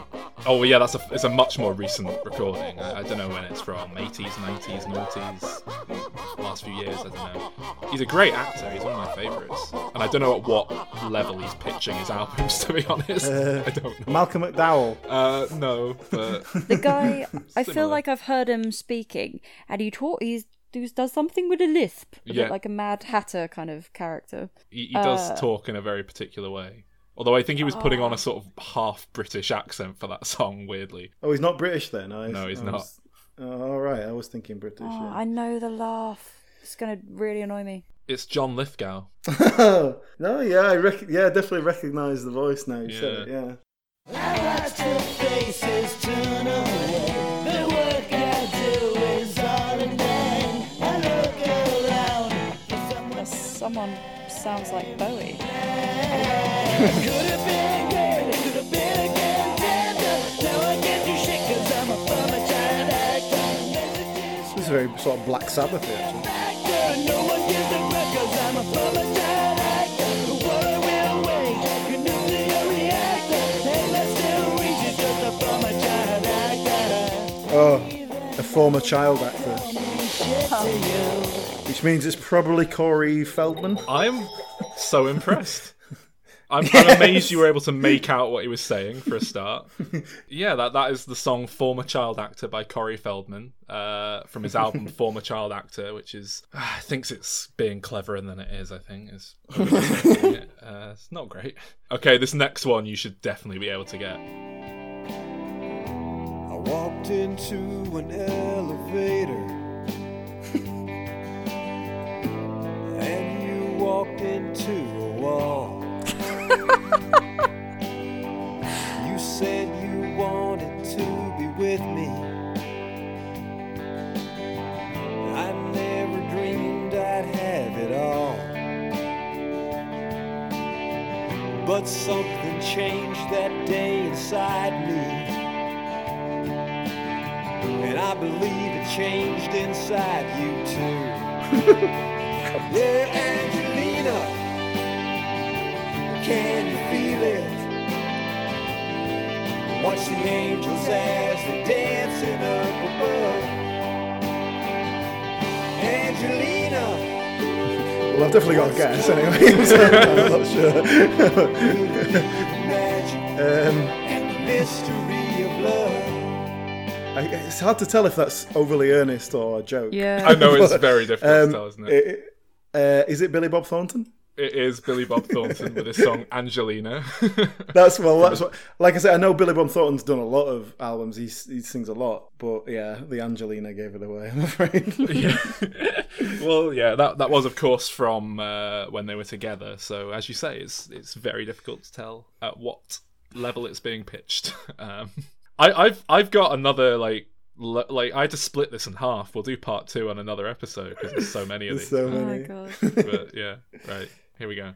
Oh yeah, that's a it's a much more recent recording. I, I don't know when it's from. 80s, 90s, noughties, last few years. I don't know. He's a great actor. He's one of my favourites. And I don't know at what level he's pitching his albums. To be honest, I don't know. Malcolm McDowell. Uh, no, but The guy, I feel like I've heard him speaking, and he talk, he's, he does something with a lisp, a bit Yeah. like a Mad Hatter kind of character. he, he does Uh, talk in a very particular way. Although I think he was putting on a sort of half British accent for that song. Weirdly, Oh, he's not British then. I, No, he's I not. was- Oh, all right, I was thinking British. Oh, yeah. I know the laugh. It's gonna really annoy me. It's John Lithgow. no, yeah, I rec- yeah, definitely recognise the voice now. You said it, Yeah. yeah. Watch the faces turn away. The work I do is all in vain. I look around for someone sounds like Bowie. could have been great, could have been a contender. Now I get to shit 'cause I'm a bummer child actor. This is very sort of Black Sabbath actually. Oh, a former child actor. Which means it's probably Corey Feldman. I'm so impressed. I'm, I'm amazed you were able to make out what he was saying for a start. Yeah, that, that is the song "Former Child Actor" by Corey Feldman uh, from his album "Former Child Actor," which is uh, thinks it's being cleverer than it is. I think is it. uh, it's not great. Okay, this next one you should definitely be able to get. Walked into an elevator. and you walked into a wall. you said you wanted to be with me. I never dreamed I'd have it all. But something changed that day inside me. And I believe it changed inside you too. yeah, Angelina, can you feel it? Watch the angels as they're dancing up above. Angelina, Well, I've definitely got a guess anyway. so I'm not sure. um, I, it's hard to tell if that's overly earnest or a joke. Yeah. I know it's very difficult Um, to tell, isn't it? uh, is it Billy Bob Thornton? It is Billy Bob Thornton with his song "Angelina." That's well. That's what. Like I said, I know Billy Bob Thornton's done a lot of albums. He he sings a lot, but yeah, the Angelina gave it away. I'm afraid. yeah. well, yeah, that that was of course from uh, when they were together. So as you say, it's it's very difficult to tell at what level it's being pitched. Um, I, I've I've got another like l- like I had to split this in half. We'll do part two on another episode because there's so many of There's these. so Oh my god. But yeah, right here we go.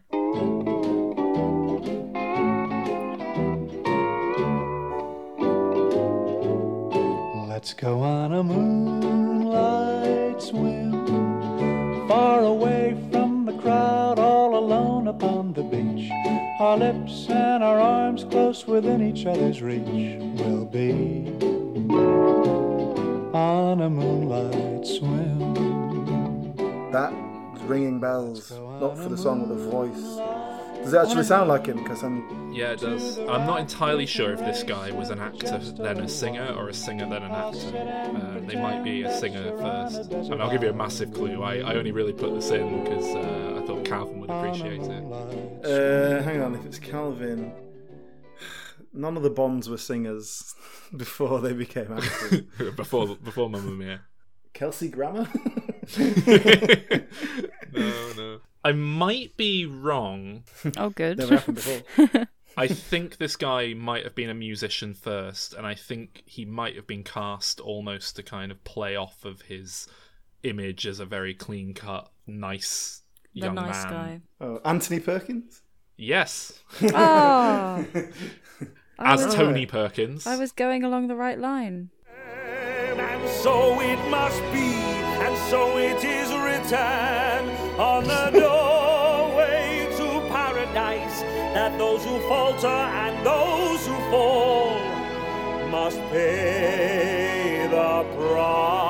Let's go on a moonlight swim, far away Our lips and our arms close within each other's reach. We'll be on a moonlight swim. That ringing bells, not for the song, but the voice. Does it actually sound like him? Because I'm. Yeah, it does. I'm not entirely sure if this guy was an actor then a singer or a singer then an actor. Uh, they might be a singer first. And I'll give you a massive clue. I, I only really put this in because uh, I thought Calvin would appreciate it. Uh, hang on, if it's Calvin. None of the Bonds were singers before they became actors. before before Mamma Mia. Kelsey Grammer? No, no. I might be wrong. Oh, good. Never happened before. I think this guy might have been a musician first, and I think he might have been cast almost to kind of play off of his image as a very clean cut, nice the young nice man. guy. Oh, Anthony Perkins? Yes, Oh, as was- Tony Perkins. I was going along the right line. And so it must be, and so it is written on the doorway to paradise that those who falter and those who fall must pay the price.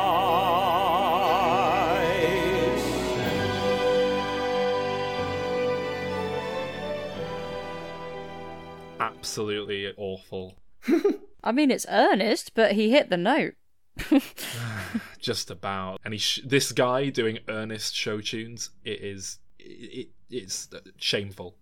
Absolutely awful. I mean, it's earnest, but he hit the note. Just about. And he sh- this guy doing earnest show tunes, it is it, it's shameful.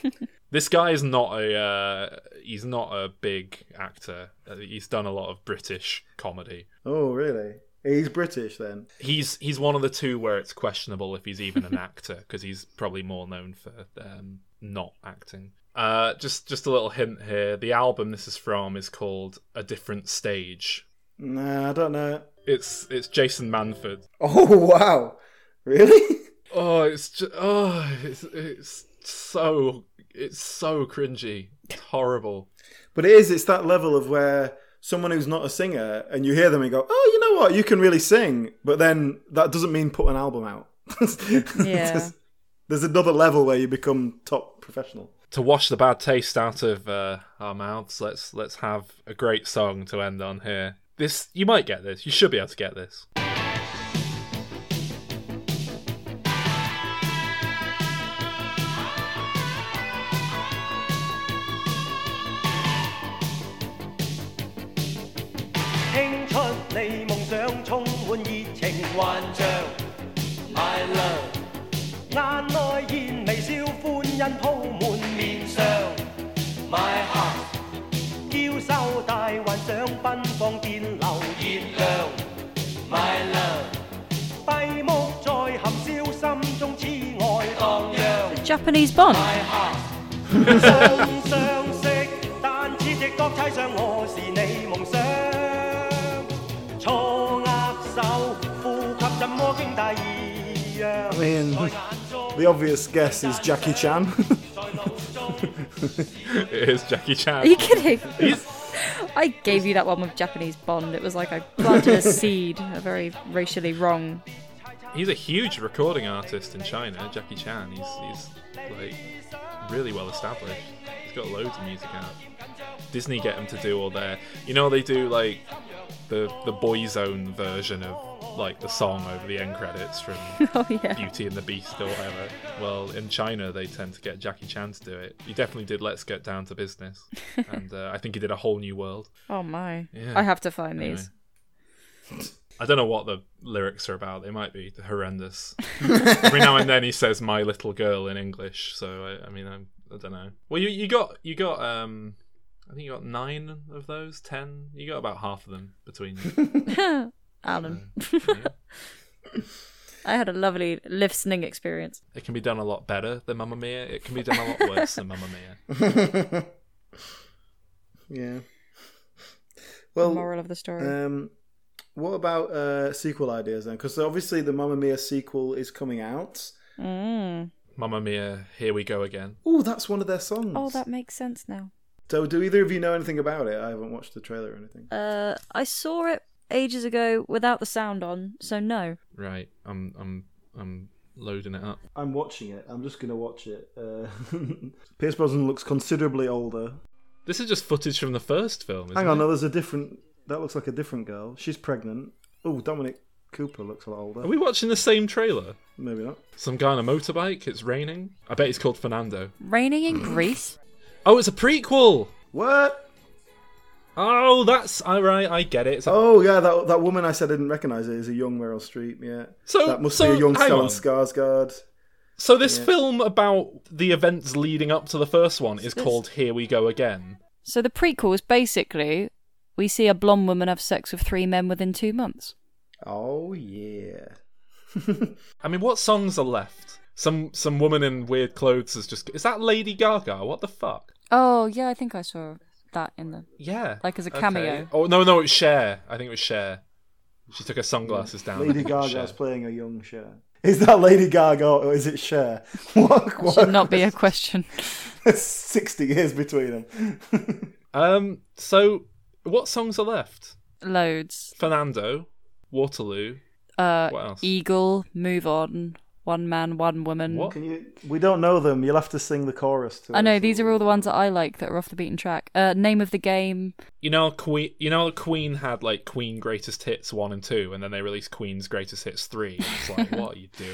this guy is not a uh, he's not a big actor. Uh, He's done a lot of British comedy. Oh, really? He's British then. He's he's one of the two where it's questionable if he's even an actor because he's probably more known for um, not acting. Uh, just just a little hint here. The album this is from is called A Different Stage. Nah, I don't know. It's it's Jason Manford. Oh, wow. Really? Oh, it's just oh, it's it's so it's so cringy. It's horrible. But it is, it's that level of where someone who's not a singer and you hear them and go, oh, you know what, you can really sing. But then that doesn't mean put an album out. Yeah. there's, there's another level where you become top professional. To wash the bad taste out of uh, our mouths, let's let's have a great song to end on here. This you might get this. You should be able to get this. 第二 I mean, the obvious guess is Jackie Chan. It is Jackie Chan. Are you kidding? He's- I gave you that one with Japanese Bond. It was like I planted a seed, a very racially wrong. He's a huge recording artist in China, Jackie Chan. He's he's like really well established. He's got loads of music out. Disney get him to do all their, you know, they do like the the Boyzone version of like the song over the end credits from Oh, yeah. Beauty and the Beast or whatever. Well, in China they tend to get Jackie Chan to do it. He definitely did Let's Get Down to Business, and uh, I think he did a whole new world. Oh my! Yeah. I have to find Anyway. these. I don't know what the lyrics are about. They might be horrendous. Every now and then he says "my little girl" in English. So I, I mean, I'm, I don't know. Well, you you got you got um, I think you got nine of those, ten. You got about half of them between you. Alan. I had a lovely listening experience. It can be done a lot better than Mamma Mia. It can be done a lot worse than Mamma Mia. yeah. The Well, moral of the story. um, what about uh, sequel ideas then? Because obviously the Mamma Mia sequel is coming out. Mm. Mamma Mia, here we go again. Oh, that's one of their songs. Oh, that makes sense now. So, do either of you know anything about it? I haven't watched the trailer or anything. Uh, I saw it ages ago without the sound on, so no. Right, I'm I'm I'm loading it up. I'm watching it. I'm just gonna watch it. Uh, Pierce Brosnan looks considerably older. This is just footage from the first film. Isn't Hang on, it? no, there's a different. That looks like a different girl. She's pregnant. Oh, Dominic Cooper looks a lot older. Are we watching the same trailer? Maybe not. Some guy on a motorbike. It's raining. I bet he's called Fernando. Raining in Greece? Oh, it's a prequel. What? Oh, that's all right. I get it. It's Oh yeah, that that woman I said I didn't recognise it is a young Meryl Streep. Yeah. So- that must so, be a young hang Stellan on. Skarsgård. So this Yeah. film about the events leading up to the first one is called Here We Go Again. So the prequel is basically we see a blonde woman have sex with three men within two months. Oh yeah. I mean, what songs are left? Some some woman in weird clothes is just. Is that Lady Gaga? What the fuck? Oh yeah, I think I saw that in the Yeah. like as a okay. cameo. Oh no, no, it's Cher. I think it was Cher. She took her sunglasses down. Lady Cher. Gaga's playing a young Cher. Is that Lady Gaga or is it Cher? What? what Should not be a question. Sixty years between them. Um. So, what songs are left? Loads. Fernando, Waterloo. Uh, What else? Eagle, Move On, One Man, One Woman. What? Can you? We don't know them. You'll have to sing the chorus. To I know us. these are all the ones that I like that are off the beaten track. Uh, name of the game. You know, Queen. You know, Queen had like Queen Greatest Hits one and two, and then they released Queen's Greatest Hits three. And it's like, what are you doing?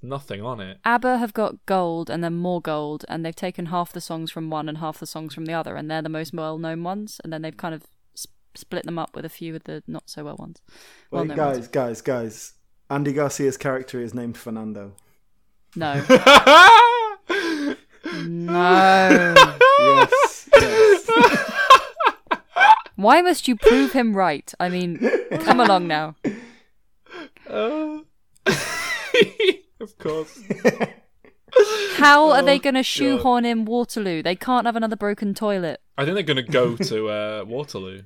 There's nothing on it. ABBA have got gold and then more gold, and they've taken half the songs from one and half the songs from the other, and they're the most well-known ones, and then they've kind of s- split them up with a few of the not so well ones. Wait, Well-known guys, ones. guys, guys. Andy Garcia's character is named Fernando. No. no. Yes. yes. Why must you prove him right? I mean, come along now. Uh, of course. How are they Oh, going to God. shoehorn in Waterloo? They can't have another broken toilet. I think they're going to go to uh, Waterloo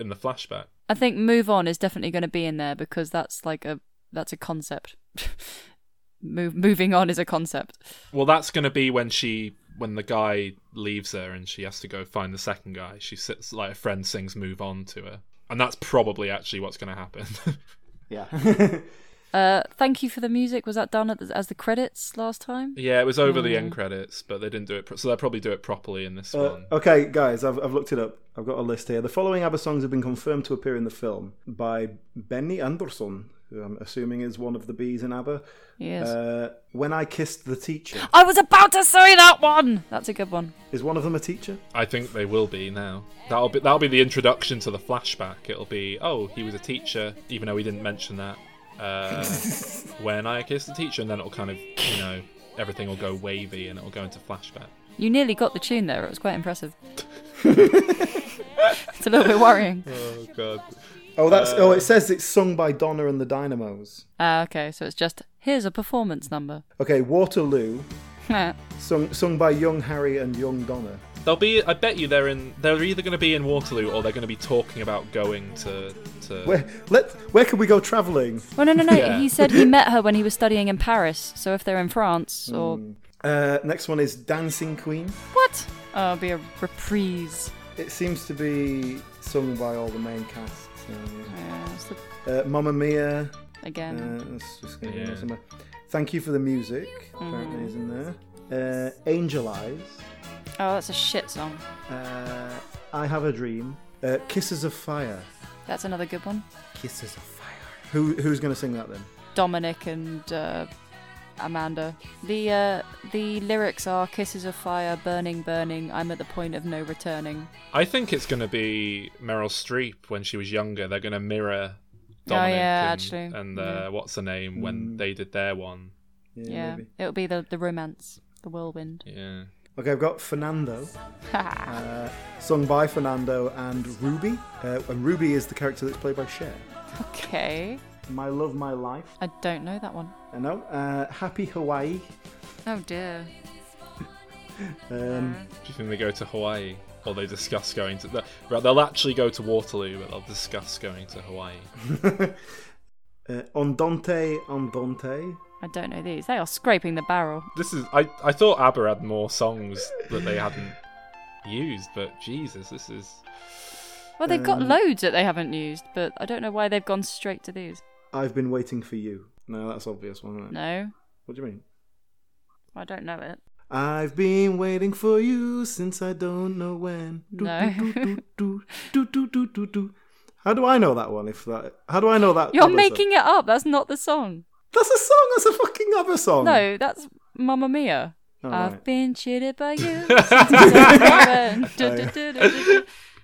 in the flashback. I think Move On is definitely going to be in there because that's like a that's a concept. Move, moving on is a concept. Well, that's going to be when she, when the guy leaves her and she has to go find the second guy. She sits like a friend sings "Move On" to her, and that's probably actually what's going to happen. Yeah. Uh, thank you for the music. Was that done at the, as the credits last time? yeah, it was over the end credits, but they didn't do it, pro- so they'll probably do it properly in this Uh, one. okay, guys, I've, I've looked it up. I've got a list here. The following ABBA songs have been confirmed to appear in the film by Benny Andersson, who I'm assuming is one of the bees in ABBA. Yes. Uh, when I Kissed the Teacher. I was about to say that one. That's a good one. Is one of them a teacher? I think they will be now. That'll be that'll be the introduction to the flashback. It'll be oh he was a teacher, even though he didn't mention that. Uh, when I kiss the teacher, and then it'll kind of you know everything will go wavy and it'll go into flashback. You nearly got the tune there. It was quite impressive. it's a little bit worrying. Oh god. Oh, that's. Uh, oh, it says it's sung by Donna and the Dynamos. Ah, okay, so it's just here's a performance number. Okay, Waterloo, sung sung by young Harry and young Donna. They'll be. I bet you they're in. They're either going to be in Waterloo or they're going to be talking about going to to. Where let where can we go travelling? well, no, no, no. Yeah. He said he met her when he was studying in Paris. So if they're in France or Uh, next one is Dancing Queen. what? Oh, it'll be a reprise. It seems to be sung by all the main cast. So, Yeah, it's the- uh, Mamma Mia. again. Uh, that's just gonna Yeah. somewhere. Thank you for the music. Apparently, is in there. Uh, Angel Eyes. oh, that's a shit song. Uh, I Have a Dream. Uh, Kisses of Fire. That's another good one. Kisses of Fire. Who who's going to sing that then? Dominic and uh, Amanda. The uh, the lyrics are "Kisses of fire, burning, burning. I'm at the point of no returning." I think it's going to be Meryl Streep when she was younger. They're going to mirror Oh, Dominic yeah, and, actually. and uh, Yeah. what's her name when they did their one. Yeah, it'll be the the romance, the whirlwind. Yeah. Okay, I've got Fernando, uh, sung by Fernando and Ruby. Uh, and Ruby is the character that's played by Cher. okay, My Love, My Life. I don't know that one. I know. Uh, Happy Hawaii. Oh dear. Um, Do you think they go to Hawaii? Or they discuss going to. The, they'll actually go to Waterloo, but they'll discuss going to Hawaii. uh, Andante, Andante. I don't know these. They are scraping the barrel. This is. I, I thought ABBA had more songs that they hadn't used, but Jesus, this is. Well, they've got Um, loads that they haven't used, but I don't know why they've gone straight to these. I've been waiting for you. No, that's obvious one, isn't it? No, What do you mean? I don't know it. I've been waiting for you since I don't know when. No. How do I know that one? If that, how do I know that? You're ABBA making Song? it up. That's not the song. That's a song. That's a fucking other song. No, that's Mamma Mia. Oh, I've right. been cheated by you. since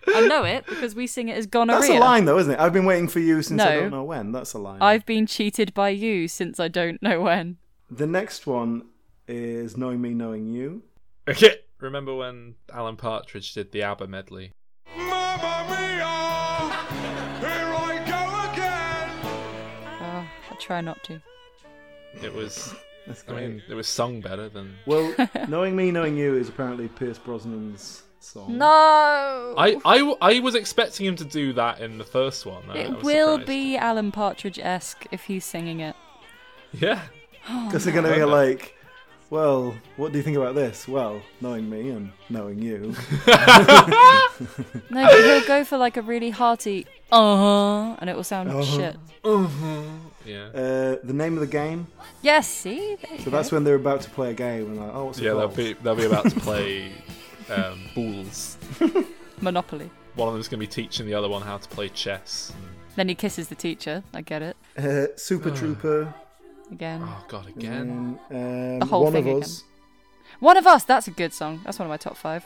I know it because we sing it as gonorrhea. That's a line, though, isn't it? I've been waiting for you since I don't know when. That's a line. I've been cheated by you since I don't know when. The next one is knowing me, knowing you. Okay. Remember when Alan Partridge did the ABBA medley? I try not to. It was. That's I mean, it was sung better than. Well, knowing me, knowing you is apparently Pierce Brosnan's song. No. I, I, I was expecting him to do that in the first one. I- I It will surprised. be Alan Partridge esque if he's singing it. Yeah. Because they're going to be like, well, what do you think about this? Well, knowing me and knowing you. No, but he'll go for like a really hearty uh huh, and it will sound Uh-huh. shit. Yeah. Uh, the name of the game. Yes, see? There you So go. that's when they're about to play a game. And like, oh, what's it Yeah, they'll be they'll be about to play um, Bools. Monopoly. One of them's going to be teaching the other one how to play chess. Then he kisses the teacher. I get it. Uh, Super Trooper. Again. Oh God, again. Um, The whole one thing of again. us. One of Us, that's a good song. That's one of my top five.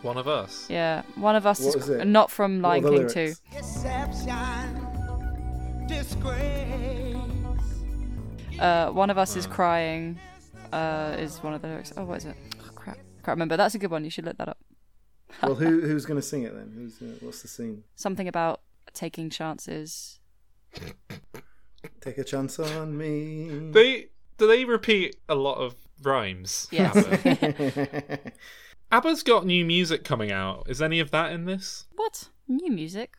One of us. Yeah, One of Us What is is it? not from Lion the King 2. Deception, disgrace. Uh, one of Us is crying. Uh, is one of the lyrics. Oh, what is it? Oh, crap. Can't remember. That's a good one. You should look that up. Well, who who's going to sing it then? Who's uh, what's the scene? Something about taking chances. Take a chance on me. They do they repeat a lot of rhymes? Yes. ABBA? ABBA's got new music coming out. Is any of that in this? What? New music?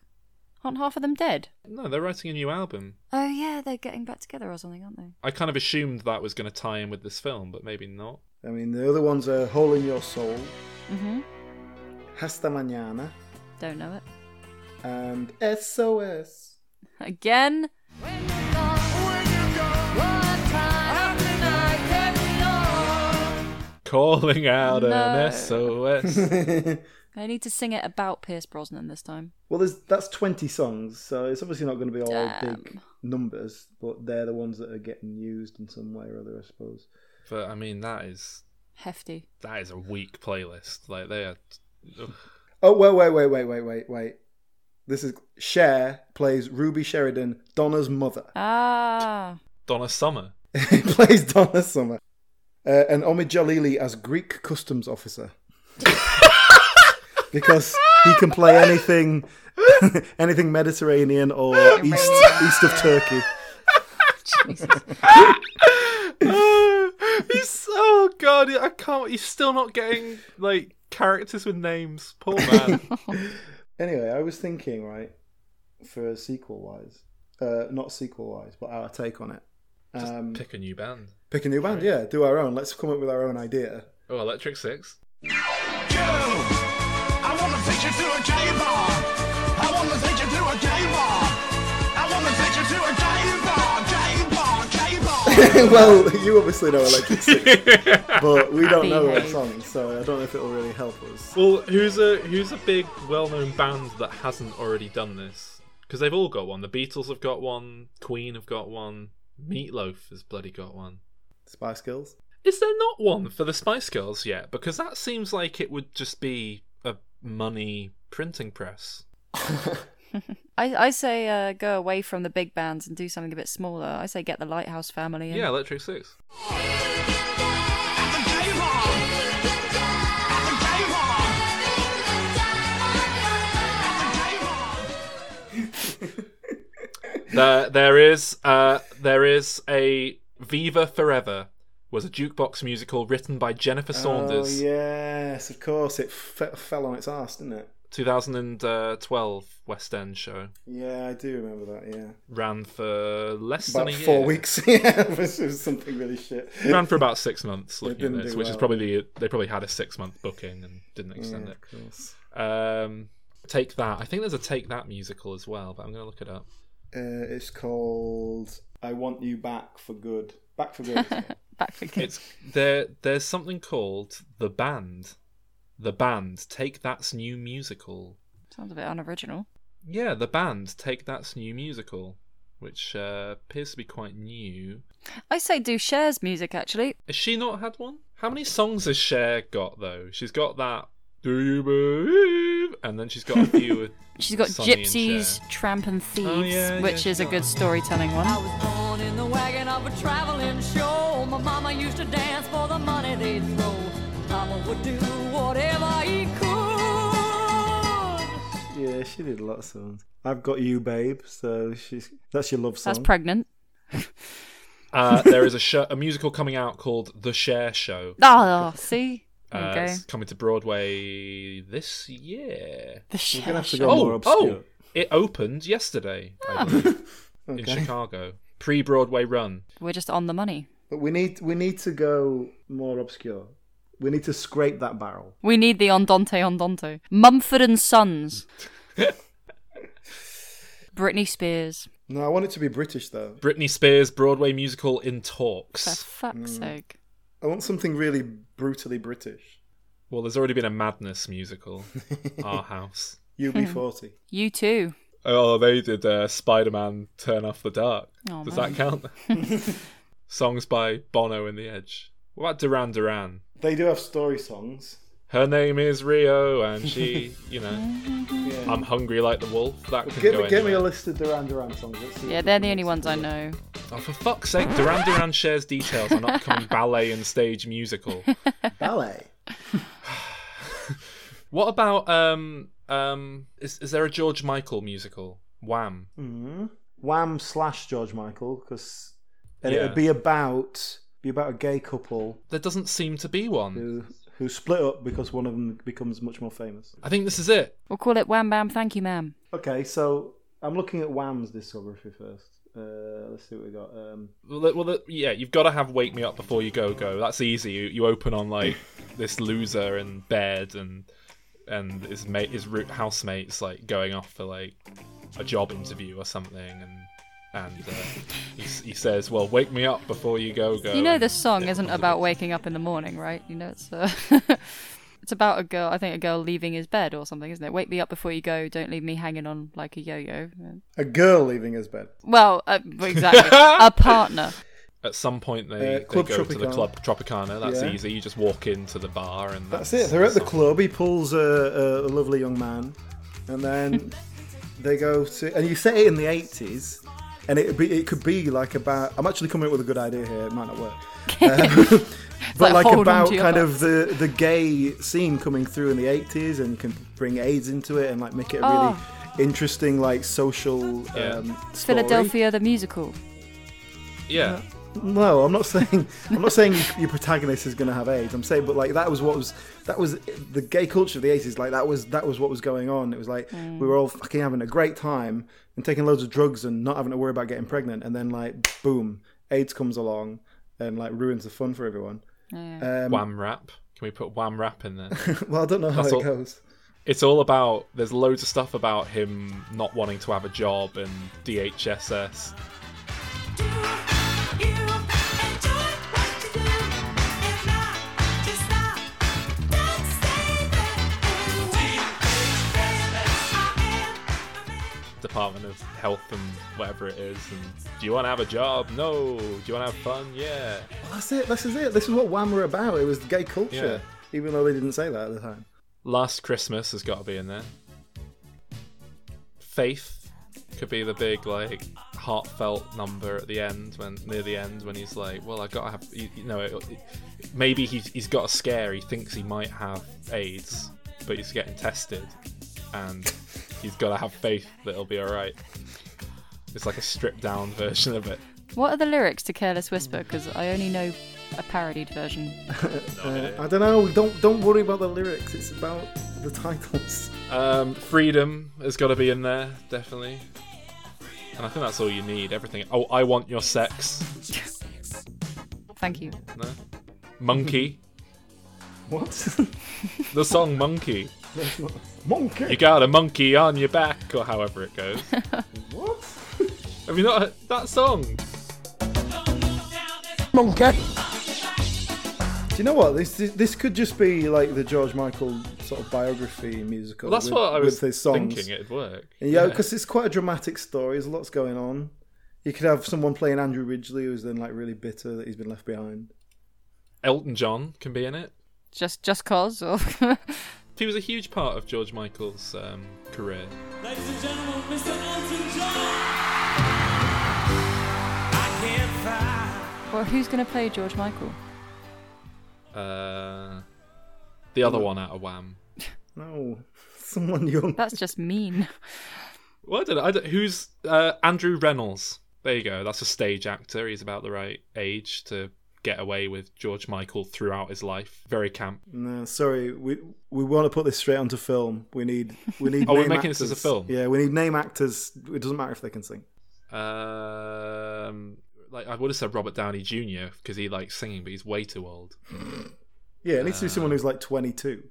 Aren't half of them dead? No, they're writing a new album. Oh, yeah, they're getting back together or something, aren't they? I kind of assumed that was going to tie in with this film, but maybe not. I mean, the other ones are Hole in Your Soul, Mm-hmm. Hasta Mañana, Don't know it. and SOS. Again? Calling out No. an SOS. I need to sing it about Pierce Brosnan this time. Well, there's that's 20 songs, so it's obviously not going to be all Damn. big numbers, but they're the ones that are getting used in some way or other, I suppose. but I mean, that is Hefty. that is a weak playlist. Like they are. ugh. Oh, wait, wait, wait, wait, wait, wait, wait. This is Cher plays Ruby Sheridan, Donna's mother. Ah. Donna Summer. he plays Donna Summer. Uh, and Omid Djalili as Greek customs officer. because he can play anything anything Mediterranean or east east of Turkey. he's oh god, I can't. He's still not getting like characters with names. Poor man. Anyway, I was thinking, right, for sequel wise, uh, not sequel wise, but our take on it. Just Um, pick a new band. Pick a new band, yeah, do our own. Let's come up with our own idea. Oh, Electric Six. I wanna take you to a gay bar. I wanna take you to a gay bar. I wanna take you to a gay bar, gay bar, gay bar. well, you obviously know Electric Six, but we don't know their Behave. songs, so I don't know if it'll really help us. Well, who's a who's a big, well-known band that hasn't already done this? Because they've all got one. The Beatles have got one. Queen have got one. Meatloaf has bloody got one. Spice Girls. Is there not one for the Spice Girls yet? Because that seems like it would just be a money printing press. I, I say uh, go away from the big bands and do something a bit smaller. I say get the Lighthouse family in. Yeah, Electric Six. there, there is, uh, there is a Viva Forever was a jukebox musical written by Jennifer Saunders, Oh, yes, of course. It fe- fell on its ass, didn't it? 2012 West End show. Yeah, I do remember that, yeah. Ran for less About than a year. four weeks. yeah, this was something really shit. ran for about six months looking at this, which is probably they probably had a six month booking and didn't extend Yeah, it. of course. Um, take that. I think there's a Take That musical as well, but I'm going to look it up. Uh, it's called I Want You Back for Good. Back for Good. Back for good. It's there. There's something called the band. The band. Take That's new musical. Sounds a bit unoriginal. Yeah, the band Take That's new musical, which uh, appears to be quite new. I say do Cher's music actually. Has she not had one? How many songs has Cher got though? She's got that. Do you believe? And then she's got a few. with She's got Sonny and Gypsies, Cher. Tramp and Thieves, Oh, yeah, which yeah, is a she's good storytelling one. I was born in the wagon of a traveling show. My mama used to dance for the money they'd throw. Papa would do whatever he could. Yeah, she did a lot of songs. I've got you, babe. So she's that's your love song. That's pregnant. Uh, there is a show, a musical coming out called The Cher Show. Oh, see? There Uh, you it's coming to Broadway this year. The We're gonna have to Show. go more Oh, obscure. oh! It opened yesterday, Ah. I believe, in Chicago. Pre-Broadway run. We're just on the money. But we need we need to go more obscure. We need to scrape that barrel. We need the Andante Andante. Mumford and Sons. Britney Spears. No, I want it to be British though. Britney Spears Broadway musical in talks. For talks. fuck's Mm. sake. I want something really brutally British. Well, there's already been a Madness musical, Our House. You'll UB40. You too. Oh, they did uh, Spider-Man Turn Off the Dark. Oh, Does man. that count? Songs by Bono and the Edge. What about Duran Duran? They do have story songs. Her name is Rio, and she, you know, Yeah. I'm hungry like the wolf. That can Get go me, get me a anywhere. list of Duran Duran songs. Let's see Yeah, they're the only ones I know. Oh, for fuck's sake! Duran Duran shares details on upcoming ballet and stage musical. Ballet. What about um um? Is is there a George Michael musical? Wham! hmm Wham slash George Michael, because and Yeah. it'd be about be about a gay couple There doesn't seem to be one. who who split up because one of them becomes much more famous. I think this is it. We'll call it Wham Bam Thank You Ma'am. Okay, so I'm looking at Wham's discography first. Uh, let's see what we got. Um, Well, the- well the, yeah, you've got to have "Wake Me Up Before You Go Go." That's easy. You, you open on like this loser in bed and and his mate, his root housemates like going off for like a job interview or something, and and uh, he, he says, "Well, wake me up before you go go." You know and this song it isn't about waking up in the morning, right? You know it's uh, it's about a girl. I think a girl leaving his bed or something, isn't it? Wake me up before you go. Don't leave me hanging on like a yo-yo. a girl leaving his bed. Well, uh, exactly. a partner. At some point, they, Uh, they Club go to the club Tropicana. That's Yeah. easy. You just walk into the bar, and That's that's, it. They're at the song. club. He pulls a, a, a lovely young man, and then they go to. And you say it in the eighties, and it be it could be like about. I'm actually coming up with a good idea here. It might not work. Um, but like like, about to your kind of the the gay scene coming through in the eighties, and you can bring AIDS into it and like make it a really Oh. interesting like social Yeah. um, story. Philadelphia the musical. Yeah, No, I'm not saying I'm not saying your protagonist is going to have AIDS. I'm saying, but like that was what was that was the gay culture of the 80s. Like that was that was what was going on. It was like we were all fucking having a great time and taking loads of drugs and not having to worry about getting pregnant. And then like boom, AIDS comes along and like ruins the fun for everyone. Um, wham rap. Can we put wham rap in there? well, I don't know how That's it all- goes. it's all about there's loads of stuff about him not wanting to have a job and DHSS. Department of Health and whatever it is. And do you want to have a job? No. Do you want to have fun? Yeah. Well, that's it. This is it. This is what Wham were about. It was gay culture, even though they didn't say that at the time. Last Christmas has got to be in there. Faith could be the big like heartfelt number at the end when near the end when he's like, well, I gotta have you, you know, it, it- maybe he's he's got a scare. He thinks he might have AIDS, but he's getting tested, and he's got to have faith that it'll be all right. It's like a stripped down version of it. What are the lyrics to Careless Whisper? Because I only know a parodied version. Uh, I don't know. Don't don't worry about the lyrics. It's about the titles. Um, freedom has got to be in there, definitely. And I think that's all you need. Everything. Oh, I want your sex. Thank you. No. Monkey. What? the song Monkey. Monkey. You got a monkey on your back, or however it goes. What? Have you not heard that song? Monkey. Do you know what? This this could just be like the George Michael sort of biography musical. Well, that's with, what I with was his thinking it'd work. Yeah, because it's quite a dramatic story. There's lots going on. You could have someone playing Andrew Ridgeley who's then like really bitter that he's been left behind. Elton John can be in it. Just just cause or He was a huge part of George Michael's um, career. Ladies and gentlemen, Mr. Elton John. I can't find. Well, who's going to play George Michael? Uh, the other one out of Wham. No, someone young. That's just mean. Well, I don't know. I don't, who's uh, Andrew Reynolds? There you go. That's a stage actor. He's about the right age to get away with George Michael throughout his life. Very camp. No, sorry. We we want to put this straight onto film. We need we need. Oh, we're making this as a film? Yeah, we need name actors. It doesn't matter if they can sing. Um, like I would have said Robert Downey Jr. because he likes singing, but he's way too old. Yeah, it needs to be someone who's like twenty two.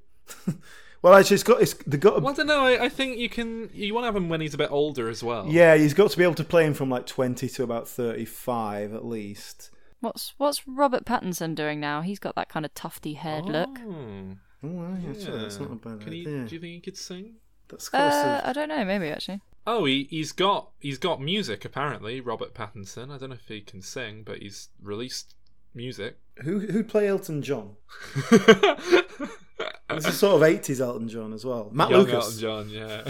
well, actually, it's got it's they got. A, Well, I don't know. I, I think you can. You want to have him when he's a bit older as well. yeah, he's got to be able to play him from like twenty to about thirty five at least. What's what's Robert Pattinson doing now? He's got that kind of tufty haired look. Oh, Oh, yeah, sure, that's not a bad Can he, do you think he could sing? That's. Uh, of- I don't know. Maybe actually. Oh, he he's got he's got music apparently. Robert Pattinson. I don't know if he can sing, but he's released music. Who who'd play Elton John? This is sort of eighties Elton John as well. Matt Young Lucas. Elton John, yeah.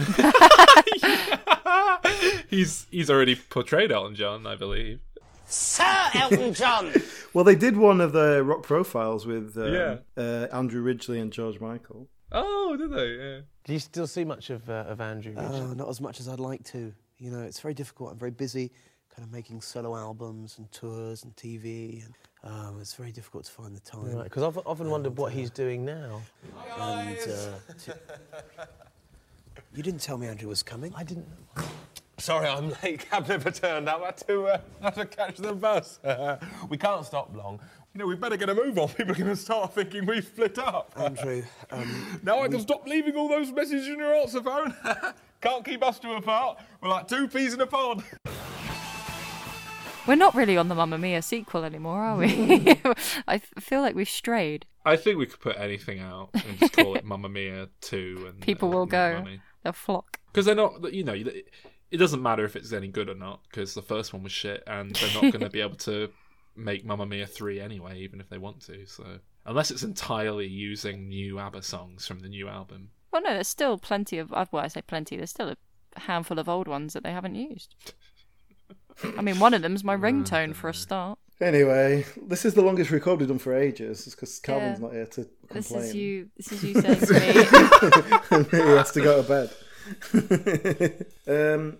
he's he's already portrayed Elton John, I believe. Sir Elton John! Well, they did one of the rock profiles with um, Yeah. uh, Andrew Ridgeley and George Michael. Oh, did they? Yeah. Do you still see much of, uh, of Andrew? Ridgeley? Oh, not as much as I'd like to. You know, it's very difficult. I'm very busy, kind of making solo albums and tours and TV, and um, it's very difficult to find the time. Because I've often wondered what he's doing now. And uh, to- you didn't tell me Andrew was coming. I didn't. Sorry, I'm late. Cab never turned up. I had to, uh, I had to catch the bus. we can't stop long. You know, we better get a move on. People are going to start thinking we've split up. Andrew, um, Now I can stop leaving all those messages in your answer phone. Can't keep us two apart. We're like two peas in a pod. We're not really on the Mamma Mia sequel anymore, are we? I f- feel like we've strayed. I think we could put anything out and just call it Mamma Mia Two, and People uh, will make go. money. They'll flock. because they're not. You know, it it doesn't matter if it's any good or not because the first one was shit, and they're not going to be able to make Mamma Mia three anyway, even if they want to. So unless it's entirely using new ABBA songs from the new album. Well, no, there's still plenty of. uh, Well, I say plenty. There's still a handful of old ones that they haven't used. I mean, one of them's my ringtone for a start. Anyway, this is the longest record we've done for ages. It's because Calvin's Yeah. not here to complain. This complain. is you. This is you saying to and he has to go to bed. um,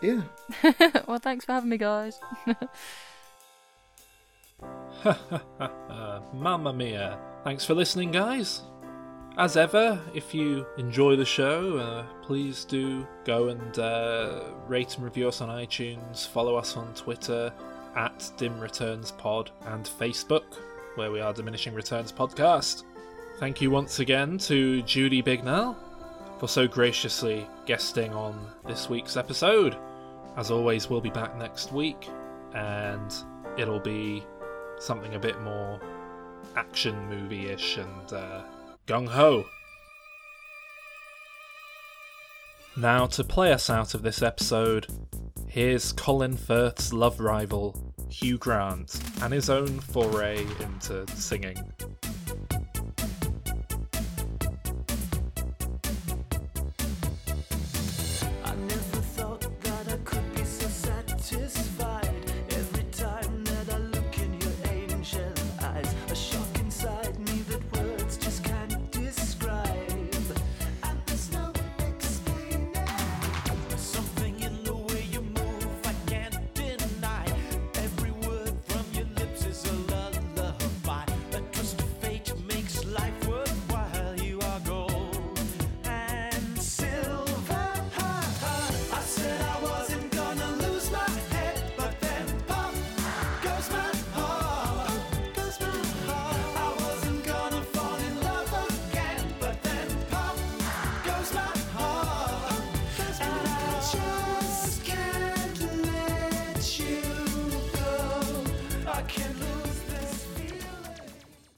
yeah. well, thanks for having me, guys. Uh, Mamma Mia. Thanks for listening, guys. As ever, if you enjoy the show, uh, please do go and uh, rate and review us on iTunes. Follow us on Twitter at Dim Returns Pod and Facebook, where we are Diminishing Returns Podcast. Thank you once again to Judy Bignell for so graciously guesting on this week's episode. As always, we'll be back next week, and it'll be something a bit more action movie ish and uh, gung ho. Now, to play us out of this episode, here's Colin Firth's love rival, Hugh Grant, and his own foray into singing.